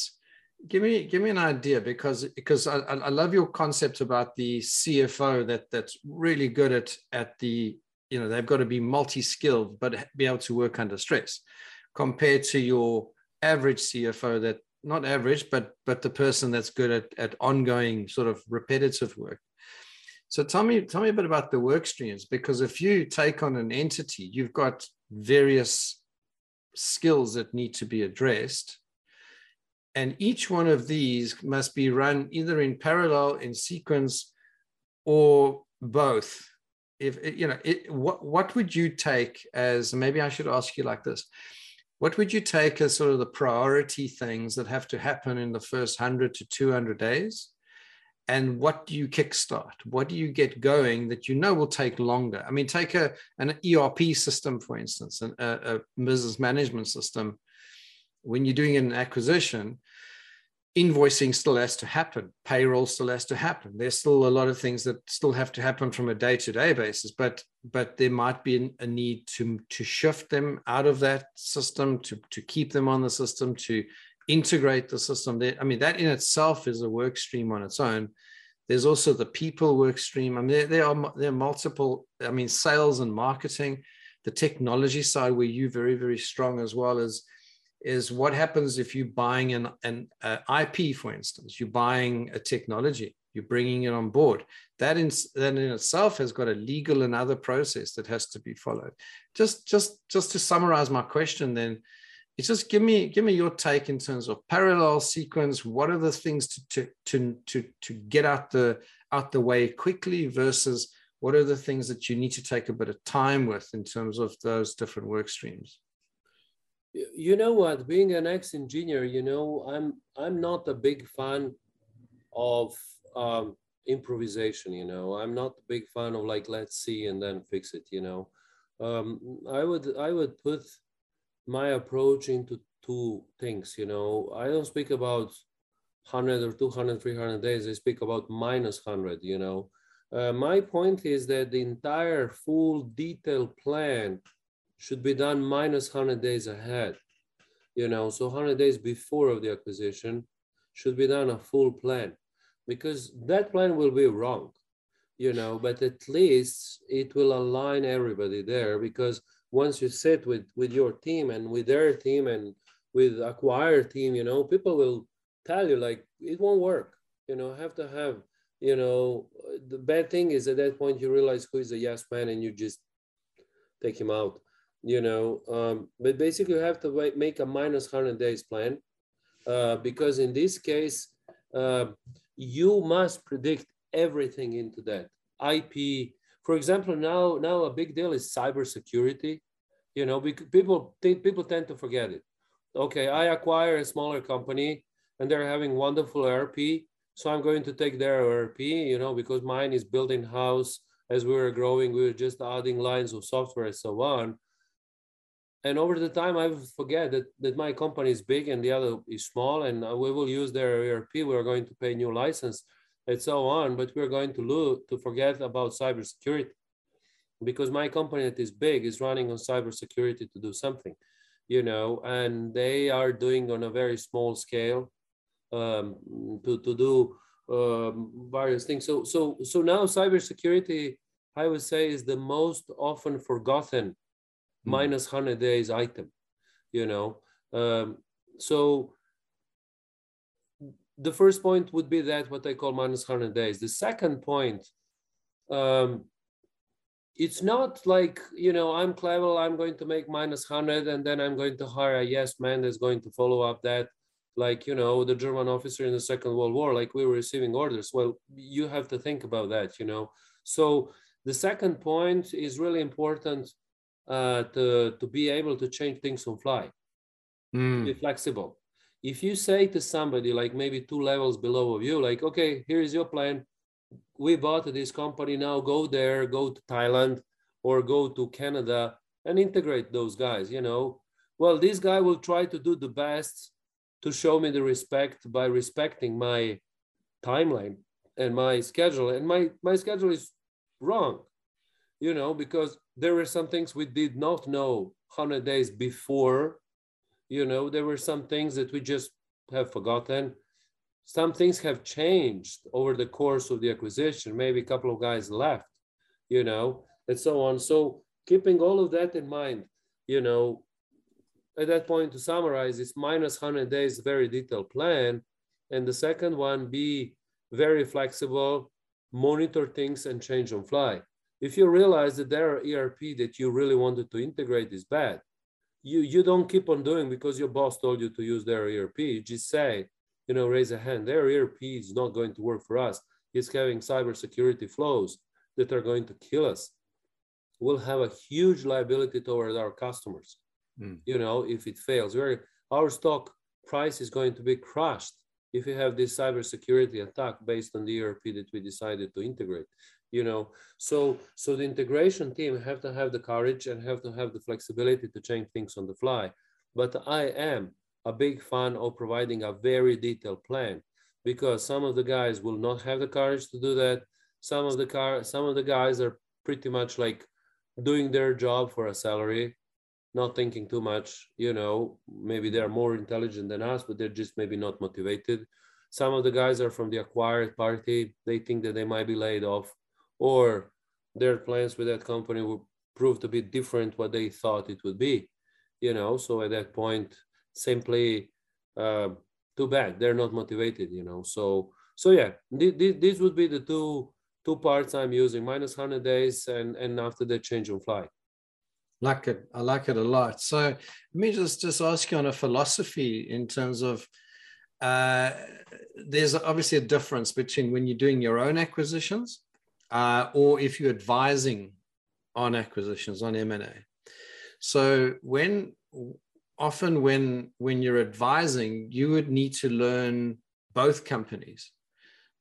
Give me give me an idea because because I, I love your concept about the cfo that that's really good at at the you know they've got to be multi-skilled but be able to work under stress compared to your average CFO that not average, but but the person that's good at, at ongoing sort of repetitive work. So tell me, tell me a bit about the work streams, because if you take on an entity, you've got various skills that need to be addressed. And each one of these must be run either in parallel, in sequence, or both. If you know, it, what what would you take as maybe I should ask you like this: what would you take as sort of the priority things that have to happen in the first 100 to 200 days? And what do you kickstart? What do you get going that you know will take longer? I mean, take a, an ERP system, for instance, an, a, a business management system. When you're doing an acquisition, invoicing still has to happen. Payroll still has to happen. There's still a lot of things that still have to happen from a day-to-day basis but but there might be a need to to shift them out of that system to to keep them on the system to integrate the system. There, i mean that in itself is a work stream on its own. There's also the people work stream. I mean there, there are there are multiple i mean sales and marketing. The technology side where you're very very strong as well as is what happens if you're buying an, an uh, IP, for instance, you're buying a technology, you're bringing it on board. That in, that in itself has got a legal and other process that has to be followed. Just, just, just to summarize my question, then, it's just give me give me your take in terms of parallel sequence. What are the things to to to to, to get out the out the way quickly versus what are the things that you need to take a bit of time with in terms of those different work streams? You know what? Being an ex-engineer you know i'm i'm not a big fan of um, improvisation you know. I'm not a big fan of like let's see and then fix it you know. Um, i would i would put my approach into two things you know. I don't speak about 100 or 200 300 days. I speak about minus 100 you know. Uh, my point is that the entire full detailed plan should be done minus 100 days ahead. You know, so 100 days before of the acquisition should be done a full plan because that plan will be wrong, you know, but at least it will align everybody there because once you sit with, with your team and with their team and with acquired team, you know, people will tell you like, it won't work, you know, have to have you know, the bad thing is at that point you realize who is a yes man and you just take him out, you know. Um, but basically, you have to make a minus 100 days plan uh, because in this case, uh, you must predict everything into that. IP, for example, now now a big deal is cybersecurity. You know, people think people tend to forget it. Okay, I acquire a smaller company and they're having wonderful ERP. So I'm going to take their ERP, you know, because mine is building house. As we were growing, we were just adding lines of software and so on. And over the time, I forget that, that my company is big and the other is small, and we will use their ERP. We are going to pay new license and so on, but we're going to lose to forget about cybersecurity because my company that is big is running on cybersecurity to do something, you know, and they are doing on a very small scale um, to, to do um, various things. So, so, so now cybersecurity, I would say, is the most often forgotten. Minus 100 days item, you know. Um, so the first point would be that what I call minus 100 days. The second point, um, it's not like, you know, I'm clever, I'm going to make minus 100 and then I'm going to hire a yes man that's going to follow up that like you know the german officer in the second world war like we were receiving orders well you have to think about that you know so the second point is really important uh, to, to be able to change things on fly mm. be flexible if you say to somebody like maybe two levels below of you like okay here is your plan we bought this company now go there go to thailand or go to canada and integrate those guys you know well this guy will try to do the best to show me the respect by respecting my timeline and my schedule. And my, my schedule is wrong, you know, because there were some things we did not know 100 days before, you know, there were some things that we just have forgotten. Some things have changed over the course of the acquisition. Maybe a couple of guys left, you know, and so on. So keeping all of that in mind, you know, at that point, to summarize, it's minus 100 days, very detailed plan. And the second one, be very flexible, monitor things and change on fly. If you realize that there are ERP that you really wanted to integrate is bad, you, you don't keep on doing because your boss told you to use their ERP. You just say, you know, raise a hand. Their ERP is not going to work for us. It's having cybersecurity flows that are going to kill us. We'll have a huge liability toward our customers mm. you know, if it fails. Where our stock price is going to be crushed if you have this cybersecurity attack based on the ERP that we decided to integrate. You know, so so the integration team have to have the courage and have to have the flexibility to change things on the fly. But I am a big fan of providing a very detailed plan because some of the guys will not have the courage to do that. Some of the car, some of the guys are pretty much like doing their job for a salary not thinking too much you know? Maybe they're more intelligent than us but they're just maybe not motivated. Some of the guys are from the acquired party. They think that they might be laid off or their plans with that company will prove to be different what they thought it would be you know so at that point simply uh, too bad they're not motivated you know so so yeah th- this would be the two two parts i'm using minus 100 days and and after the change on flight like it. I like it a lot. So let me just just ask you on a philosophy in terms of uh, there's obviously a difference between when you're doing your own acquisitions uh, or if you're advising on acquisitions on M&A. So when often when when you're advising, you would need to learn both companies,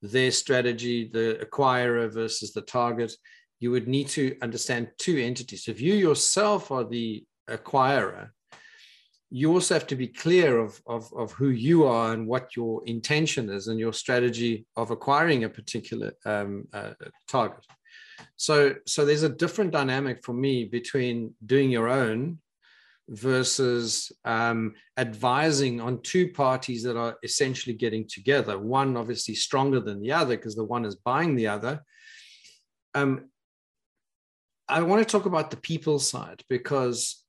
their strategy, the acquirer versus the target, you would need to understand two entities. If you yourself are the acquirer, you also have to be clear of, of, of who you are and what your intention is and your strategy of acquiring a particular um, uh, target. So, so there's a different dynamic for me between doing your own versus um, advising on two parties that are essentially getting together. One obviously stronger than the other because the one is buying the other. Um, I want to talk about the people side because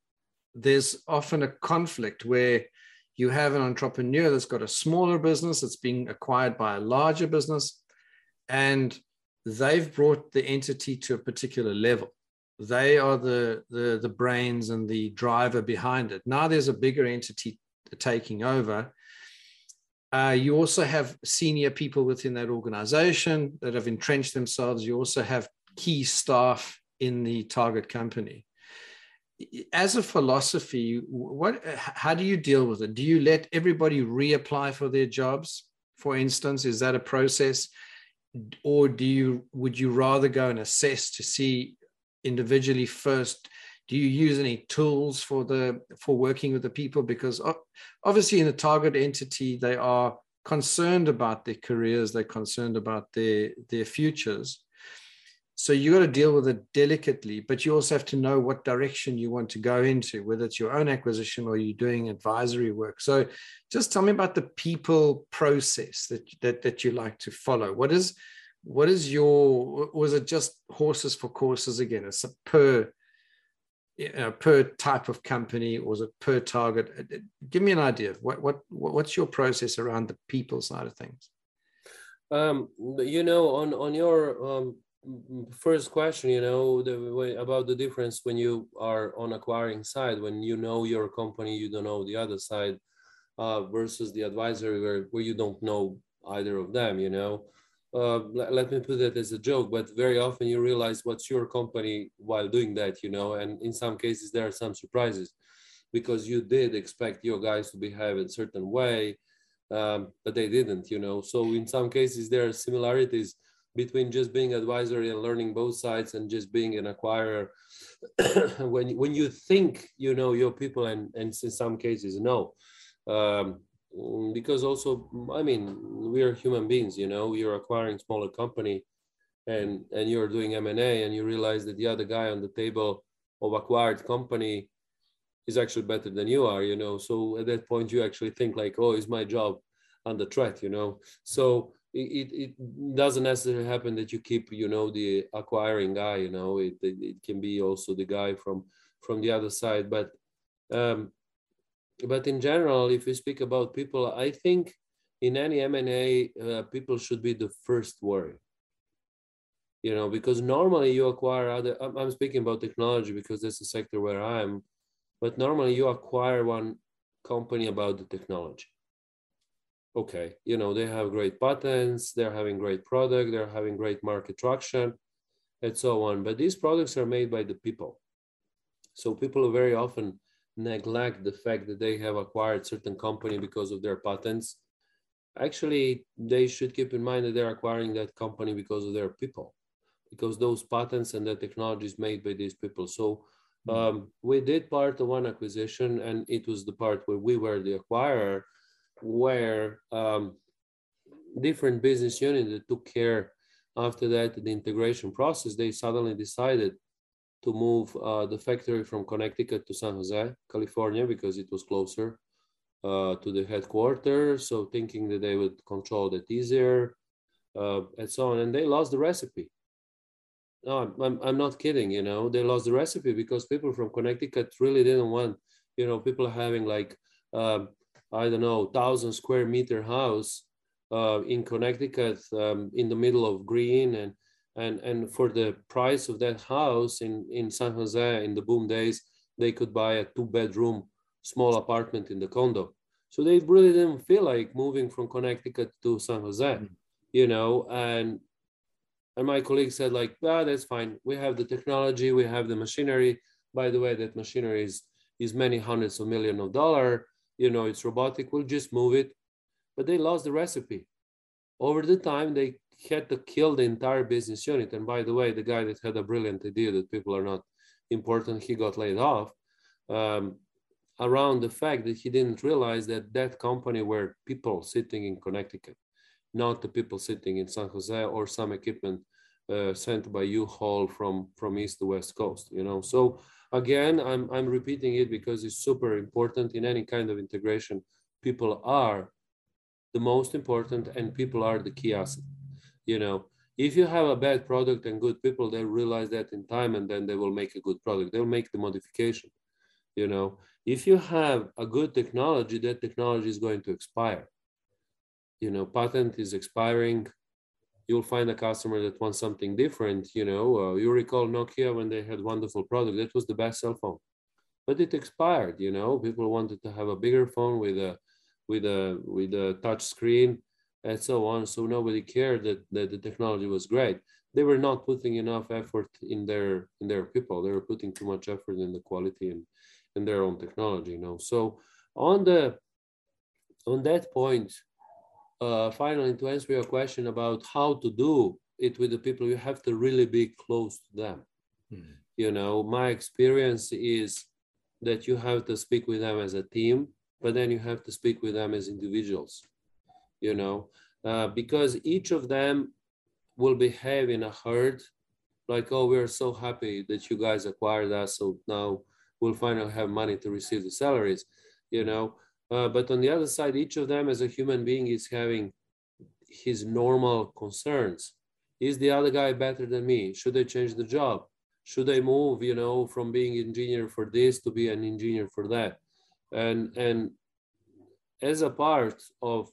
there's often a conflict where you have an entrepreneur that's got a smaller business that's being acquired by a larger business. and they've brought the entity to a particular level. They are the, the, the brains and the driver behind it. Now there's a bigger entity taking over. Uh, you also have senior people within that organization that have entrenched themselves. You also have key staff in the target company. As a philosophy, what uh, how do you deal with it? Do you let everybody reapply for their jobs? For instance, is that a process? Or do you would you rather go and assess to see individually first? Do you use any tools for the for working with the people? Because obviously in the target entity, they are concerned about their careers, they're concerned about their their futures so you got to deal with it delicately, but you also have to know what direction you want to go into, whether it's your own acquisition or you're doing advisory work. So just tell me about the people process that that, that you like to follow. What is what is your was it just horses for courses again? It's a per you know, per type of company or is it per target? Give me an idea. What what what's your process around the people side of things? Um, you know, on on your um, first question, you know, the, about the difference when you are on acquiring side, when you know your company, you don't know the other side, uh, versus the advisory where, where you don't know either of them, you know. Uh, let, let, me put that as a joke, but very often you realize what's your company while doing that, you know, and in some cases there are some surprises because you did expect your guys to behave a certain way, um, but they didn't, you know. So in some cases there are similarities between just being advisory and learning both sides and just being an acquirer. When when you think you know your people and and in some cases no um, because also i mean we are human beings you know you're acquiring smaller company and and you're doing m&a and you realize that the other guy on the table of acquired company is actually better than you are you know. So at that point you actually think like oh is my job under threat you know. So it, it doesn't necessarily happen that you keep you know the acquiring guy you know it, it, it can be also the guy from from the other side. But um but in general if we speak about people i think in any m&a uh, people should be the first worry. You know because normally you acquire other i'm speaking about technology because that's the sector where i am but normally you acquire one company about the technology okay, you know, they have great patents, they're having great product, they're having great market traction, and so on. But these products are made by the people. So people very often neglect the fact that they have acquired certain company because of their patents. Actually, they should keep in mind that they're acquiring that company because of their people, because those patents and the technology is made by these people. So hmm. um, we did part of one acquisition, and it was the part where we were the acquirer where um, different business units that took care after that the integration process, they suddenly decided to move uh, the factory from Connecticut to San Jose, California, because it was closer uh, to the headquarters. So thinking that they would control that easier uh, and so on. And they lost the recipe. No, I'm, I'm not kidding, you know, they lost the recipe because people from Connecticut really didn't want, you know, people having like um, I don't know, thousand square meter house uh, in Connecticut um, in the middle of green and and and for the price of that house in in San Jose in the boom days, they could buy a two bedroom small apartment in the condo. So they really didn't feel like moving from Connecticut to San Jose, mm. you know, and and my colleague said like, ah, that's fine. We have the technology, we have the machinery. By the way, that machinery is is many hundreds of million of dollar you know, it's robotic, we'll just move it. But they lost the recipe. Over the time, they had to kill the entire business unit. And by the way, the guy that had a brilliant idea that people are not important, he got laid off um, around the fact that he didn't realize that that company were people sitting in Connecticut, not the people sitting in San Jose or some equipment uh, sent by U-Haul from, from east to west coast, you know. So Again, I'm, I'm repeating it because it's super important in any kind of integration. People are the most important and people are the key asset. You know, if you have a bad product and good people, they realize that in time and then they will make a good product. They'll make the modification. You know, if you have a good technology, that technology is going to expire. You know, patent is expiring you'll find a customer that wants something different. You know, uh, you recall Nokia when they had wonderful product. That was the best cell phone, but it expired. You know, people wanted to have a bigger phone with a with a with a touch screen and so on. So nobody cared that, that the technology was great. They were not putting enough effort in their in their people. They were putting too much effort in the quality and in their own technology. You know, so on the on that point, uh, finally, to answer your question about how to do it with the people, you have to really be close to them. Mm-hmm. You know, my experience is that you have to speak with them as a team, but then you have to speak with them as individuals. You know, uh, because each of them will behave in a herd, like, oh, we're so happy that you guys acquired us, so now we'll finally have money to receive the salaries. You know, uh, but on the other side, each of them as a human being is having his normal concerns. Is the other guy better than me? Should I change the job? Should I move, you know, from being engineer for this to be an engineer for that? And and as a part of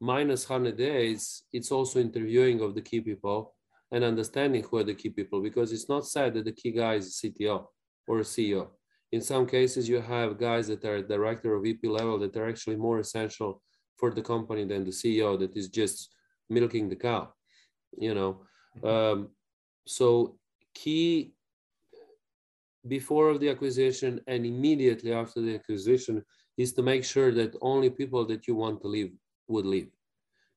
minus 100 days, it's also interviewing of the key people and understanding who are the key people because it's not said that the key guy is a CTO or a CEO in some cases, you have guys that are director or VP level that are actually more essential for the company than the CEO that is just milking the cow, you know. Mm-hmm. Um, so key before of the acquisition and immediately after the acquisition is to make sure that only people that you want to leave would leave.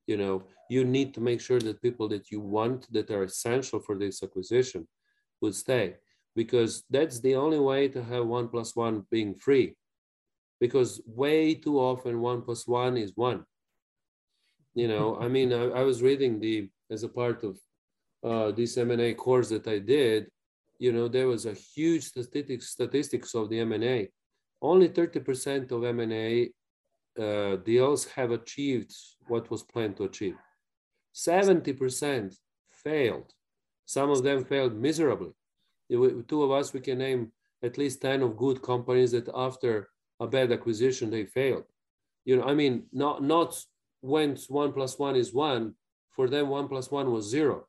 You know, you need to make sure that people that you want that are essential for this acquisition would stay because that's the only way to have one plus one being free. Because way too often one plus one is one. You know i mean I, I, was reading the as a part of uh, this m&a course that i did you know there was a huge statistics statistics of the m&a only 30% of m&a uh, deals have achieved what was planned to achieve. 70% failed. Some of them failed miserably two of us, we can name at least 10 of good companies that after a bad acquisition, they failed. You know, I mean, not, not when one plus one is one, for them, one plus one was zero,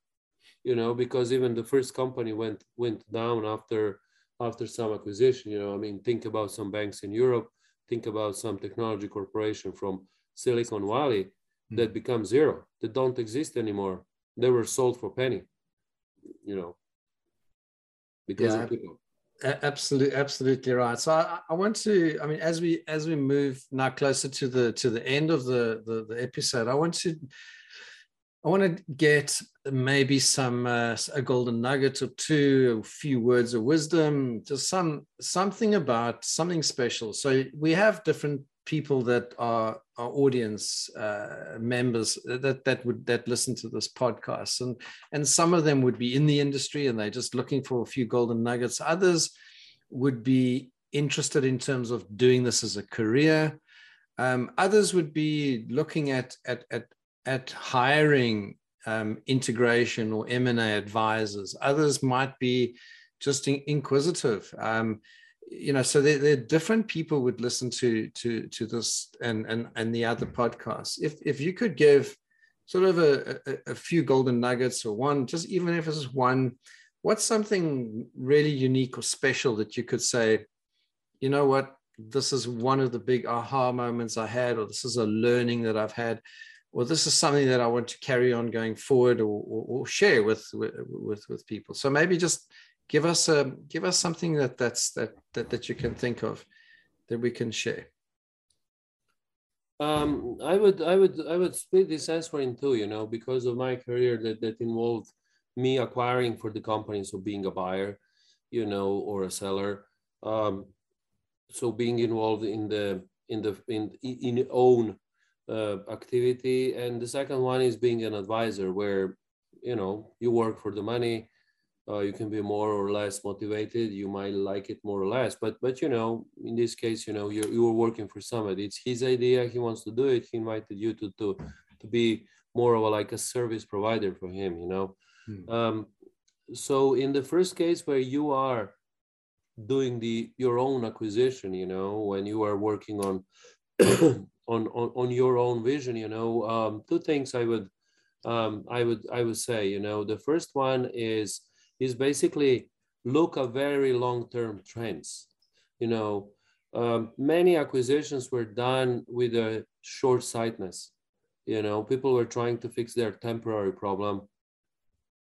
you know, because even the first company went, went down after, after some acquisition, you know, I mean, think about some banks in Europe, think about some technology corporation from Silicon Valley that hmm. become zero, that don't exist anymore. They were sold for penny, you know because yeah, of people. Absolutely, absolutely right. So I, I, want to, I mean, as we as we move now closer to the to the end of the the, the episode, I want to I want to get maybe some uh, a golden nugget or two, a few words of wisdom, just some something about something special. So we have different people that are our audience uh, members that that would that listen to this podcast. And and some of them would be in the industry and they're just looking for a few golden nuggets. Others would be interested in terms of doing this as a career. Um, others would be looking at at at, at hiring um, integration or m&a advisors. Others might be just in, inquisitive. Um, you know so there, there different people would listen to to to this and and and the other podcasts. If if you could give sort of a, a, a few golden nuggets or one just even if it's one what's something really unique or special that you could say you know what? This is one of the big aha moments i had or this is a learning that i've had or this is something that i want to carry on going forward or, or, or share with, with with people. So maybe just give us a give us something that that's that that, that you can think of that we can share um, I would I would I would split this answer in two, you know, because of my career that that involved me acquiring for the company, so being a buyer, you know, or a seller. Um, so being involved in the in the in in own uh, activity, and the second one is being an advisor, where you know you work for the money, uh, you can be more or less motivated you might like it more or less but but you know in this case you know you you were working for somebody it's his idea he wants to do it he invited you to to to be more of a like a service provider for him you know hmm. um, so in the first case where you are doing the your own acquisition you know when you are working on on, on on your own vision you know um, two things i would um, I would I would say you know the first one is is basically look at very long term trends. You know, um, many acquisitions were done with a short sightedness. You know, people were trying to fix their temporary problem,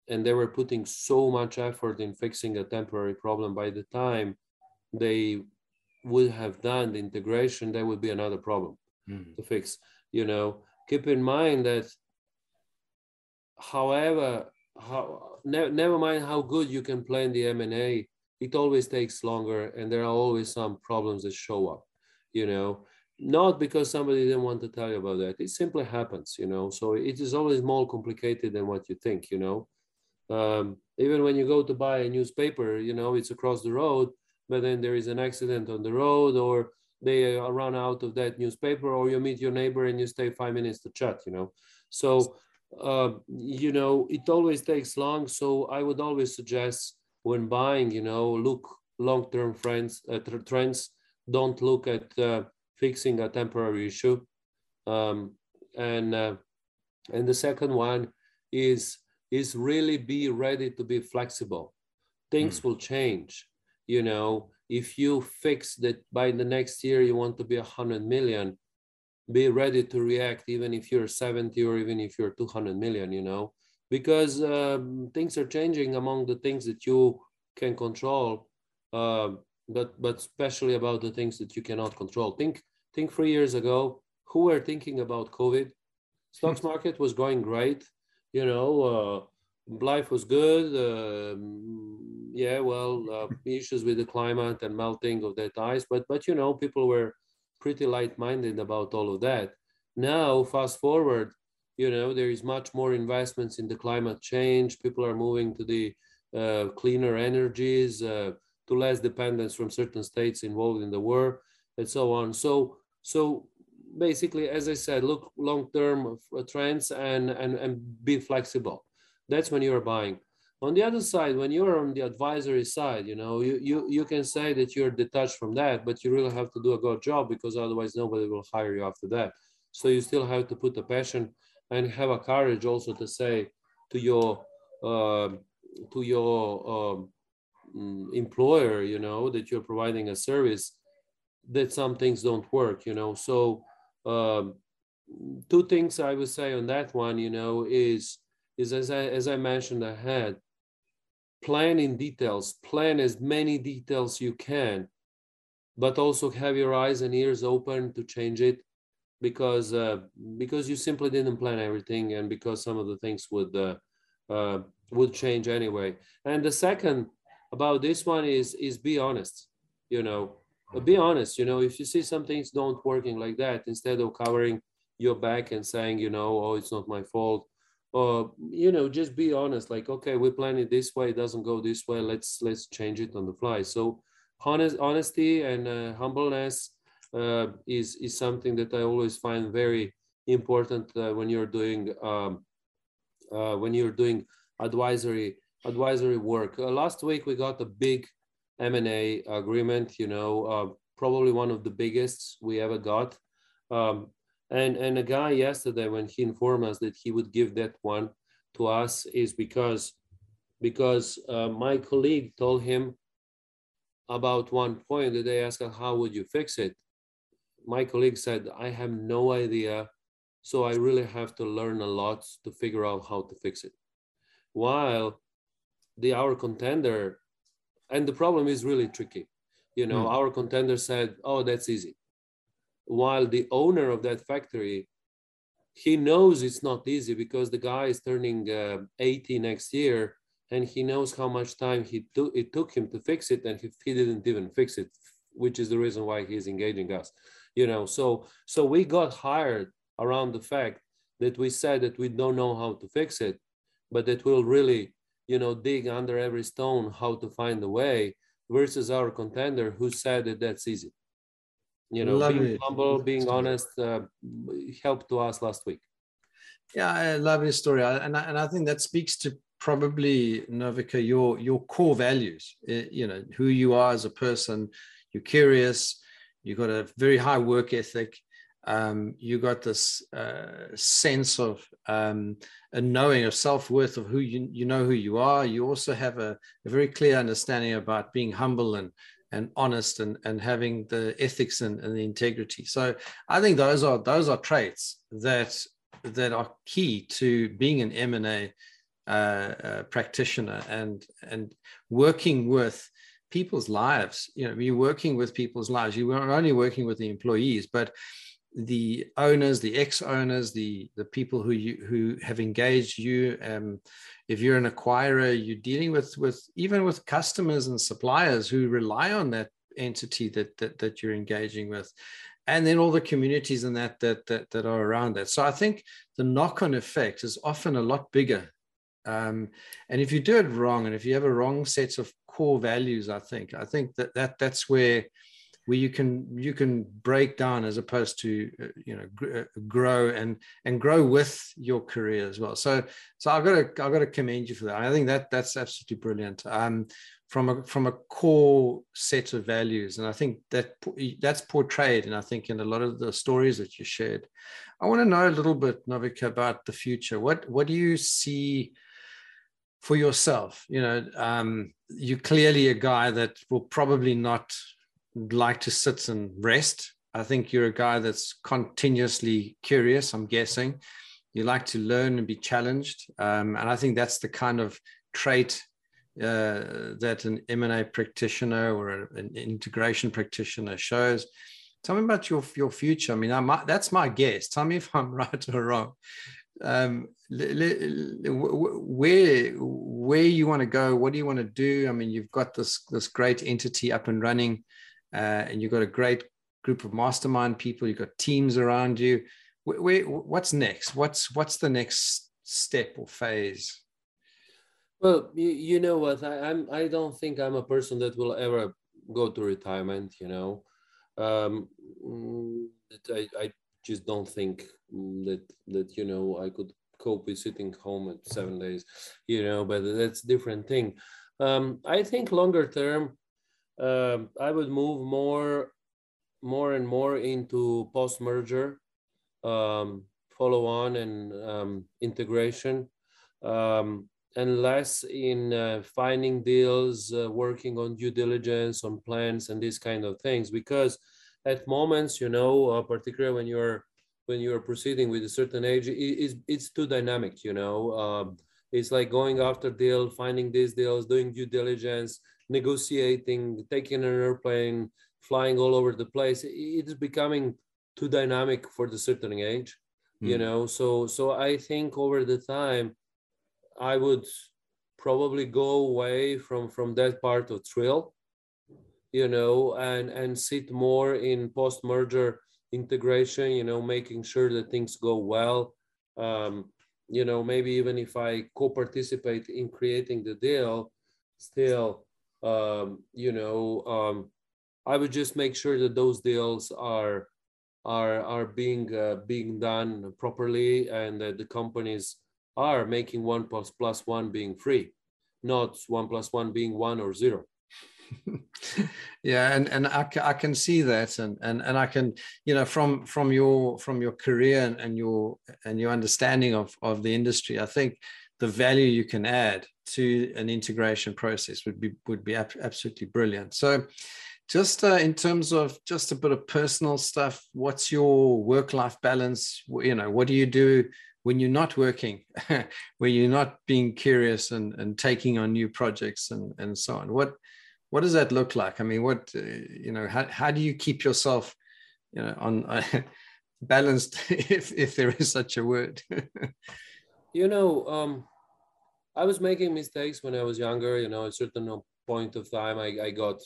and they were putting so much effort in fixing a temporary problem. By the time they would have done the integration, there would be another problem mm. to fix. You know, keep in mind that however how ne- never mind how good you can plan the m&a it always takes longer and there are always some problems that show up you know? Not because somebody didn't want to tell you about that. It simply happens you know? So it is always more complicated than what you think you know? Um, even when you go to buy a newspaper you know it's across the road but then there is an accident on the road or they run out of that newspaper or you meet your neighbor and you stay five minutes to chat you know? So uh, you know, it always takes long. So I would always suggest when buying, you know, look long-term friends, uh, trends. Don't look at uh, fixing a temporary issue. Um, and uh, and the second one is is really be ready to be flexible. Things mm. will change. You know, if you fix that by the next year you want to be a hundred million, be ready to react even if you're 70 or even if you're 200 million you know? Because um, things are changing among the things that you can control uh, but but especially about the things that you cannot control. Think think three years ago who were thinking about covid? Stocks market was going great you know uh, life was good um, yeah well uh, issues with the climate and melting of that ice but but you know people were pretty light-minded about all of that. Now, fast forward, you know, there is much more investments in the climate change. People are moving to the uh, cleaner energies, uh, to less dependence from certain states involved in the war, and so on. So, so basically, as I said, look long-term trends and and and be flexible. That's when you're buying. On the other side, when you're on the advisory side, you know, you, you, you can say that you're detached from that, but you really have to do a good job because otherwise nobody will hire you after that. So you still have to put the passion and have a courage also to say to your uh, to your um, employer, you know, that you're providing a service, that some things don't work, you know. So um, two things I would say on that one, you know, is is as I as I mentioned ahead, plan in details, plan as many details you can, but also have your eyes and ears open to change it because uh, because you simply didn't plan everything and because some of the things would uh, uh, would change anyway. And the second about this one is is be honest. You know, be honest. You know, if you see some things don't working like that, instead of covering your back and saying, you know, oh, it's not my fault uh, you know just be honest like okay we plan it this way it doesn't go this way let's let's change it on the fly. So honest honesty and uh, humbleness uh, is is something that i always find very important uh, when you're doing um, uh, when you're doing advisory advisory work. Uh, last week we got a big m&a agreement you know probably one of the biggest we ever got. Um, and and a guy yesterday when he informed us that he would give that one to us is because because uh, my colleague told him about one point that they asked how would you fix it? My colleague said i have no idea so i really have to learn a lot to figure out how to fix it. While the our contender and the problem is really tricky. You know mm. our contender said oh that's easy while the owner of that factory he knows it's not easy because the guy is turning uh, 80 next year and he knows how much time he it took him to fix it and he, he didn't even fix it which is the reason why he's engaging us you know? So so we got hired around the fact that we said that we don't know how to fix it but that we'll really you know dig under every stone how to find a way versus our contender who said that that's easy you know love being it. humble being honest uh, helped to us last week. Yeah i love your story. And I, and I think that speaks to probably Novica your your core values. You know who you are as a person. You're curious. You've got a very high work ethic. Um, you got this uh, sense of um, a knowing of self-worth of who you, you know who you are. You also have a, a, very clear understanding about being humble and and honest and and having the ethics and, and the integrity. So i think those are those are traits that that are key to being an m&a uh, uh, practitioner and and working with people's lives. You know you're working with people's lives. You are not only working with the employees but the owners, the ex-owners, the the people who you who have engaged you. Um, if you're an acquirer, you're dealing with with even with customers and suppliers who rely on that entity that that, that you're engaging with, and then all the communities and that, that that that are around that. So I think the knock-on effect is often a lot bigger. Um, and if you do it wrong, and if you have a wrong set of core values, I think I think that that that's where where you can you can break down as opposed to uh, you know uh, grow and and grow with your career as well. So so i've got to i've got to commend you for that. I think that that's absolutely brilliant. Um from a from a core set of values and i think that that's portrayed and i think in a lot of the stories that you shared. I want to know a little bit Novica about the future. What what do you see for yourself? You know um, you're clearly a guy that will probably not like to sit and rest. I think you're a guy that's continuously curious, I'm guessing. You like to learn and be challenged. Um, and I think that's the kind of trait uh, that an M&A practitioner or an integration practitioner shows. Tell me about your, your future. I mean, I might, that's my guess. Tell me if I'm right or wrong. Um, where where you want to go? What do you want to do? I mean, you've got this this great entity up and running and you've got a great group of mastermind people. You've got teams around you. Where, where, what's next? What's what's the next step or phase? Well, you, you know what? I, I'm. I don't think I'm a person that will ever go to retirement. You know, um, I, I just don't think that that you know I could cope with sitting home at seven days. You know, but that's a different thing. Um, I think longer term, um, I would move more, more and more into post-merger, um, follow-on and um, integration, um, and less in uh, finding deals, uh, working on due diligence, on plans, and these kind of things. Because at moments, you know, uh, particularly when you're when you're proceeding with a certain age, it, it's, it's too dynamic. You know, it's like going after deal, finding these deals, doing due diligence negotiating, taking an airplane, flying all over the place. It is becoming too dynamic for the certain age, mm. you hmm. know. So so I think over the time, I would probably go away from from that part of thrill, you know, and and sit more in post merger integration, you know, making sure that things go well. Um, you know, maybe even if I co-participate in creating the deal, still um, you know, um, I would just make sure that those deals are are are being uh, being done properly and that the companies are making one plus plus one being free, not one plus one being one or zero. yeah and and I, I can see that and and and i can you know from from your from your career and, and your and your understanding of of the industry i think the value you can add to an integration process would be would be absolutely brilliant. So, just uh, in terms of just a bit of personal stuff, what's your work life balance? You know, what do you do when you're not working, when you're not being curious and, and taking on new projects and, and so on? What what does that look like? I mean, what uh, you know, how, how do you keep yourself, you know, on uh, balanced, if if there is such a word? you know, um, I was making mistakes when I was younger. You know, at a certain point of time, I, I got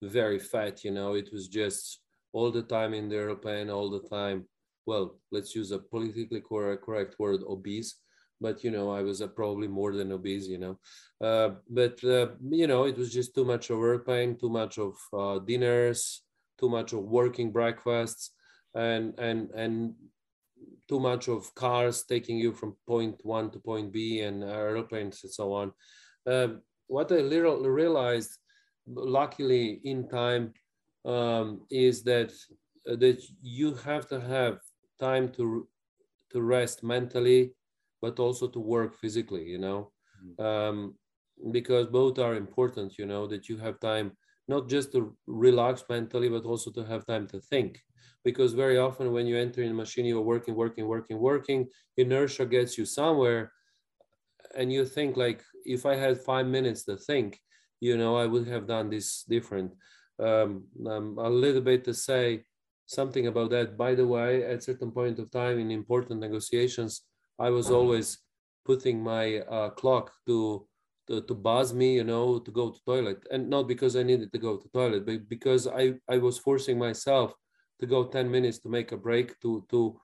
very fat. You know, it was just all the time in the airplane, all the time. Well, let's use a politically correct, word, obese. But you know, I was uh, probably more than obese. You know, uh, but uh, you know, it was just too much of airplane, too much of uh, dinners, too much of working breakfasts, and and and too much of cars taking you from point one to point B and airplanes and so on. Um, what I literally realized, luckily in time, um, is that uh, that you have to have time to to rest mentally, but also to work physically. You know, mm-hmm. um, because both are important. You know that you have time not just to relax mentally, but also to have time to think. Because very often when you enter in a machine, you're working, working, working, working. Inertia gets you somewhere, and you think like, if I had five minutes to think, you know, I would have done this different. Um, um, a little bit to say something about that. By the way, at certain point of time in important negotiations, I was always putting my uh, clock to, to, to buzz me, you know, to go to toilet, and not because I needed to go to toilet, but because I I was forcing myself to go 10 minutes to make a break to to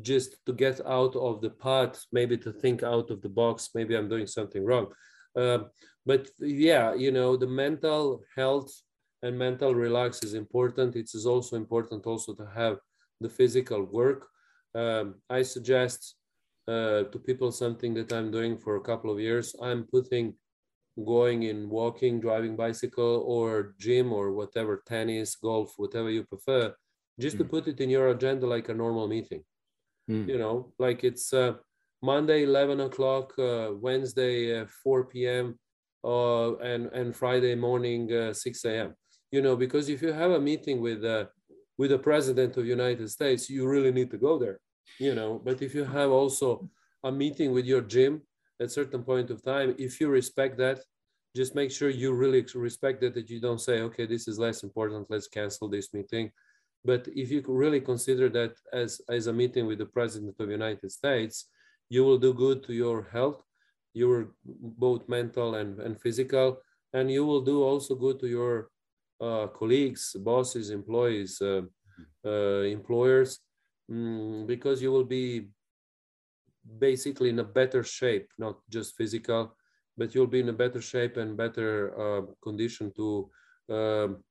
just to get out of the pot, maybe to think out of the box. Maybe I'm doing something wrong. Um, but yeah, you know, the mental health and mental relax is important. It is also important also to have the physical work. Um, I suggest uh, to people something that I'm doing for a couple of years. I'm putting going in walking, driving bicycle, or gym, or whatever, tennis, golf, whatever you prefer, just mm. to put it in your agenda like a normal meeting. Mm. You know, like it's uh, Monday, 11 o'clock, uh, Wednesday, uh, 4 p.m., uh, and, and Friday morning, uh, 6 a.m. You know, because if you have a meeting with, uh, with the president of United States, you really need to go there, you know. But if you have also a meeting with your gym at certain point of time, if you respect that, just make sure you really respect it, that you don't say, okay, this is less important, let's cancel this meeting. But if you really consider that as, as a meeting with the president of the United States, you will do good to your health, your both mental and, and physical, and you will do also good to your uh, colleagues, bosses, employees, uh, uh, employers, mm, because you will be basically in a better shape, not just physical, but you'll be in a better shape and better uh, condition to um,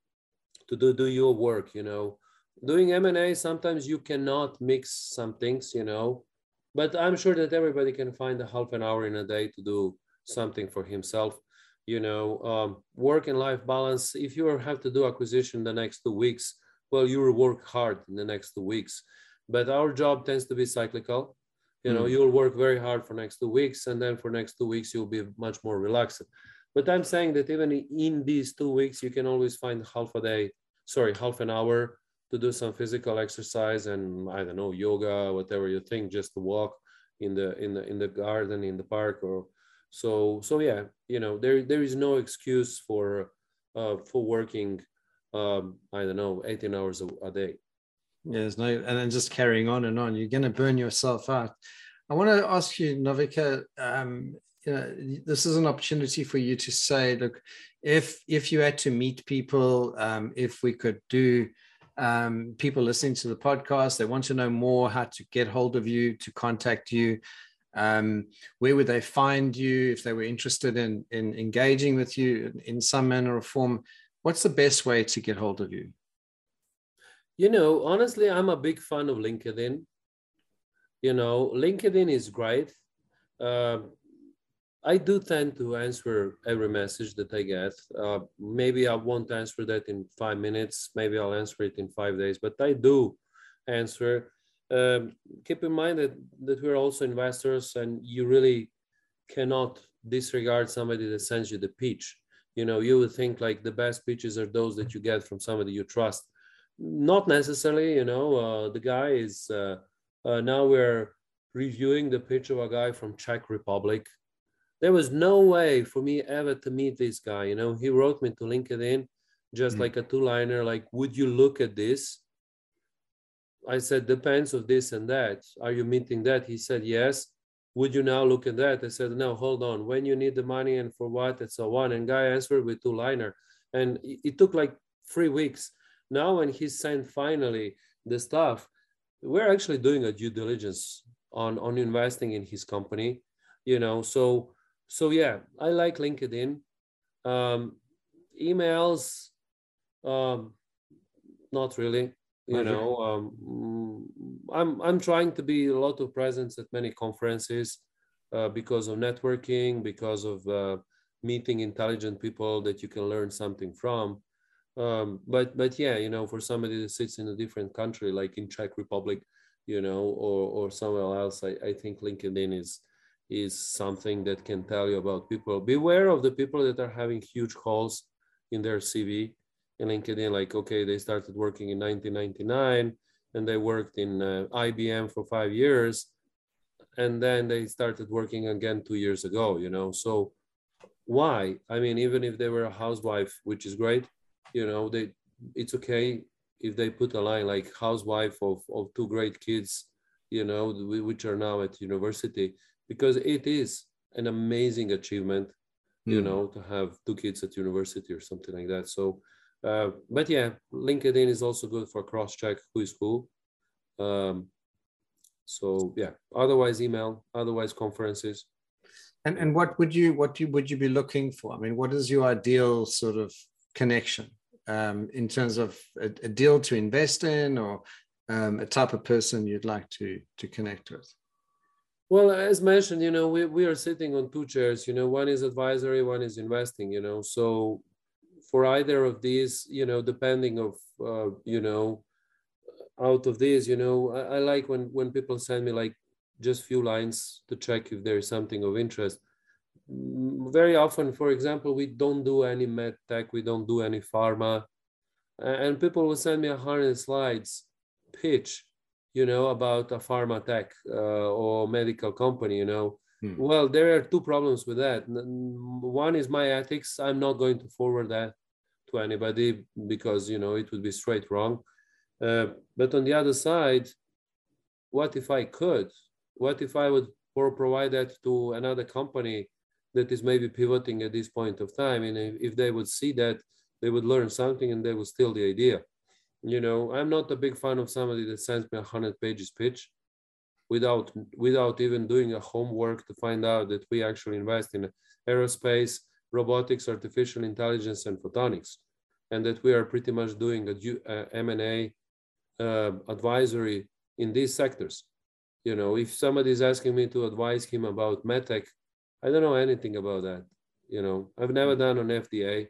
to do, do your work. You know, doing M&A sometimes you cannot mix some things. You know, but I'm sure that everybody can find a half an hour in a day to do something for himself. You know, um, work and life balance. If you have to do acquisition the next two weeks, well, you will work hard in the next two weeks. But our job tends to be cyclical. You know, mm. you'll work very hard for next two weeks, and then for next two weeks you'll be much more relaxed. But I'm saying that even in these two weeks, you can always find half a day, sorry, half an hour to do some physical exercise and I don't know yoga, whatever you think, just to walk in the in the in the garden, in the park, or so. So yeah, you know, there there is no excuse for uh, for working. Um, I don't know, 18 hours a, a day. Yeah, there's no, and then just carrying on and on, you're going to burn yourself out. I want to ask you, Novica. Um, you know, this is an opportunity for you to say, look, if if you had to meet people, um, if we could do um, people listening to the podcast, they want to know more how to get hold of you, to contact you. Um, where would they find you if they were interested in, in engaging with you in some manner or form? What's the best way to get hold of you? You know, honestly, I'm a big fan of LinkedIn. You know, LinkedIn is great. Um, I do tend to answer every message that I get. Uh, maybe I won't answer that in five minutes. Maybe I'll answer it in five days, but I do answer. Um, keep in mind that, that we're also investors and you really cannot disregard somebody that sends you the pitch. You know, you would think like the best pitches are those that you get from somebody you trust. Not necessarily, you know, uh, the guy is, uh, uh now we're reviewing the pitch of a guy from Czech Republic there was no way for me ever to meet this guy. You know, he wrote me to LinkedIn just mm like a two-liner, like, would you look at this? I said, depends of this and that. Are you meeting that? He said, yes. Would you now look at that? I said, no, hold on. When you need the money and for what and so on. And guy answered with two-liner. And it took like three weeks. Now when he sent finally the stuff, we're actually doing a due diligence on, on investing in his company, you know, so so yeah, I like LinkedIn. Um, emails, um, not really. You okay. know, um, I'm I'm trying to be a lot of presence at many conferences uh, because of networking, because of uh, meeting intelligent people that you can learn something from. Um, but but yeah, you know, for somebody that sits in a different country, like in Czech Republic, you know, or or somewhere else, I, I think LinkedIn is is something that can tell you about people. Beware of the people that are having huge holes in their CV in LinkedIn. Like, okay, they started working in 1999 and they worked in uh, IBM for five years, and then they started working again two years ago. You know, so why? I mean, even if they were a housewife, which is great, you know, they it's okay if they put a line like housewife of, of two great kids, you know, which are now at university, because it is an amazing achievement, mm. you hmm. know, to have two kids at university or something like that. So, uh, but yeah, LinkedIn is also good for cross check who is who. Um, so yeah, otherwise email, otherwise conferences. And and what would you what you would you be looking for? I mean, what is your ideal sort of connection um, in terms of a, a, deal to invest in or um, a type of person you'd like to to connect with? Well, as mentioned, you know, we, we are sitting on two chairs, you know, one is advisory, one is investing, you know, so for either of these, you know, depending of, uh, you know, out of these, you know, I, I like when, when people send me like just few lines to check if there is something of interest. Mm, very often, for example, we don't do any med tech, we don't do any pharma, and people will send me a hundred slides pitch, you know, about a pharma tech uh, or medical company, you know. Hmm. Well, there are two problems with that. One is my ethics. I'm not going to forward that to anybody because you know it would be straight wrong. Uh, but on the other side, what if I could? What if I would provide that to another company that is maybe pivoting at this point of time? And if they would see that, they would learn something and they would steal the idea. You know, I'm not a big fan of somebody that sends me a hundred pages pitch without without even doing a homework to find out that we actually invest in aerospace, robotics, artificial intelligence, and photonics, and that we are pretty much doing a M&A uh, advisory in these sectors. You know, if somebody is asking me to advise him about medtech, I don't know anything about that. You know, I've never done on FDA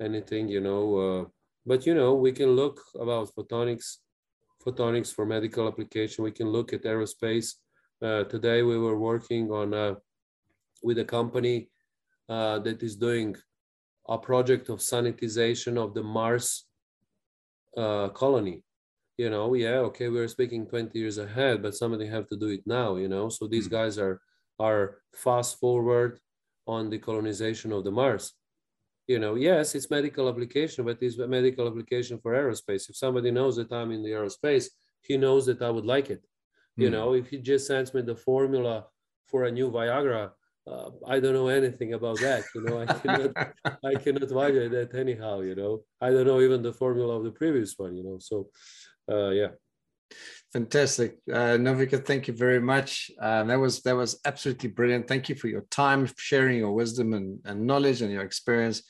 anything. You know, uh, but you know, we can look about photonics, photonics for medical application. We can look at aerospace. Uh, today, we were working on uh, with a company uh, that is doing a project of sanitization of the Mars uh, colony you know yeah okay we're speaking 20 years ahead but somebody have to do it now you know so these mm-hmm. guys are are fast forward on the colonization of the mars you know yes it's medical application but it's a medical application for aerospace if somebody knows that i'm in the aerospace he knows that i would like it mm-hmm. you know if he just sends me the formula for a new viagra uh, I don't know anything about that. You know, I cannot, I cannot value that anyhow. You know, I don't know even the formula of the previous one. You know, so uh, yeah. Fantastic, uh, Novica. Thank you very much. Um, that was that was absolutely brilliant. Thank you for your time, sharing your wisdom and, and knowledge and your experience.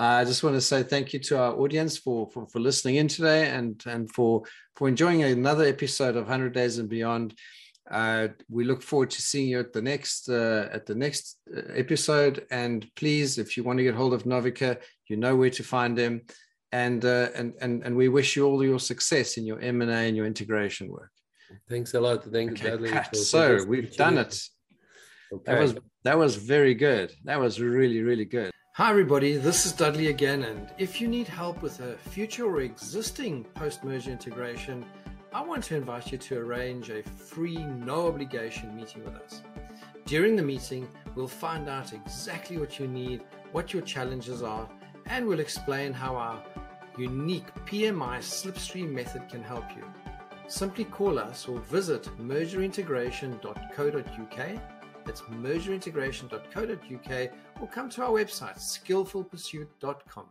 Uh, I just want to say thank you to our audience for, for, for listening in today and and for for enjoying another episode of 100 Days and Beyond. Uh, we look forward to seeing you at the next uh, at the next uh, episode. And please, if you want to get hold of Novica, you know where to find him. And uh, and and and we wish you all your success in your M and A and your integration work. Thanks a lot. Thank you, okay. So we've done it. Okay. That was that was very good. That was really really good. Hi everybody, this is Dudley again, and if you need help with a future or existing post-merger integration I want to invite you to arrange a free, no obligation meeting with us. During the meeting, we'll find out exactly what you need, what your challenges are, and we'll explain how our unique PMI slipstream method can help you. Simply call us or visit mergerintegration.co.uk. That's mergerintegration.co.uk or come to our website, skillfulpursuit.com.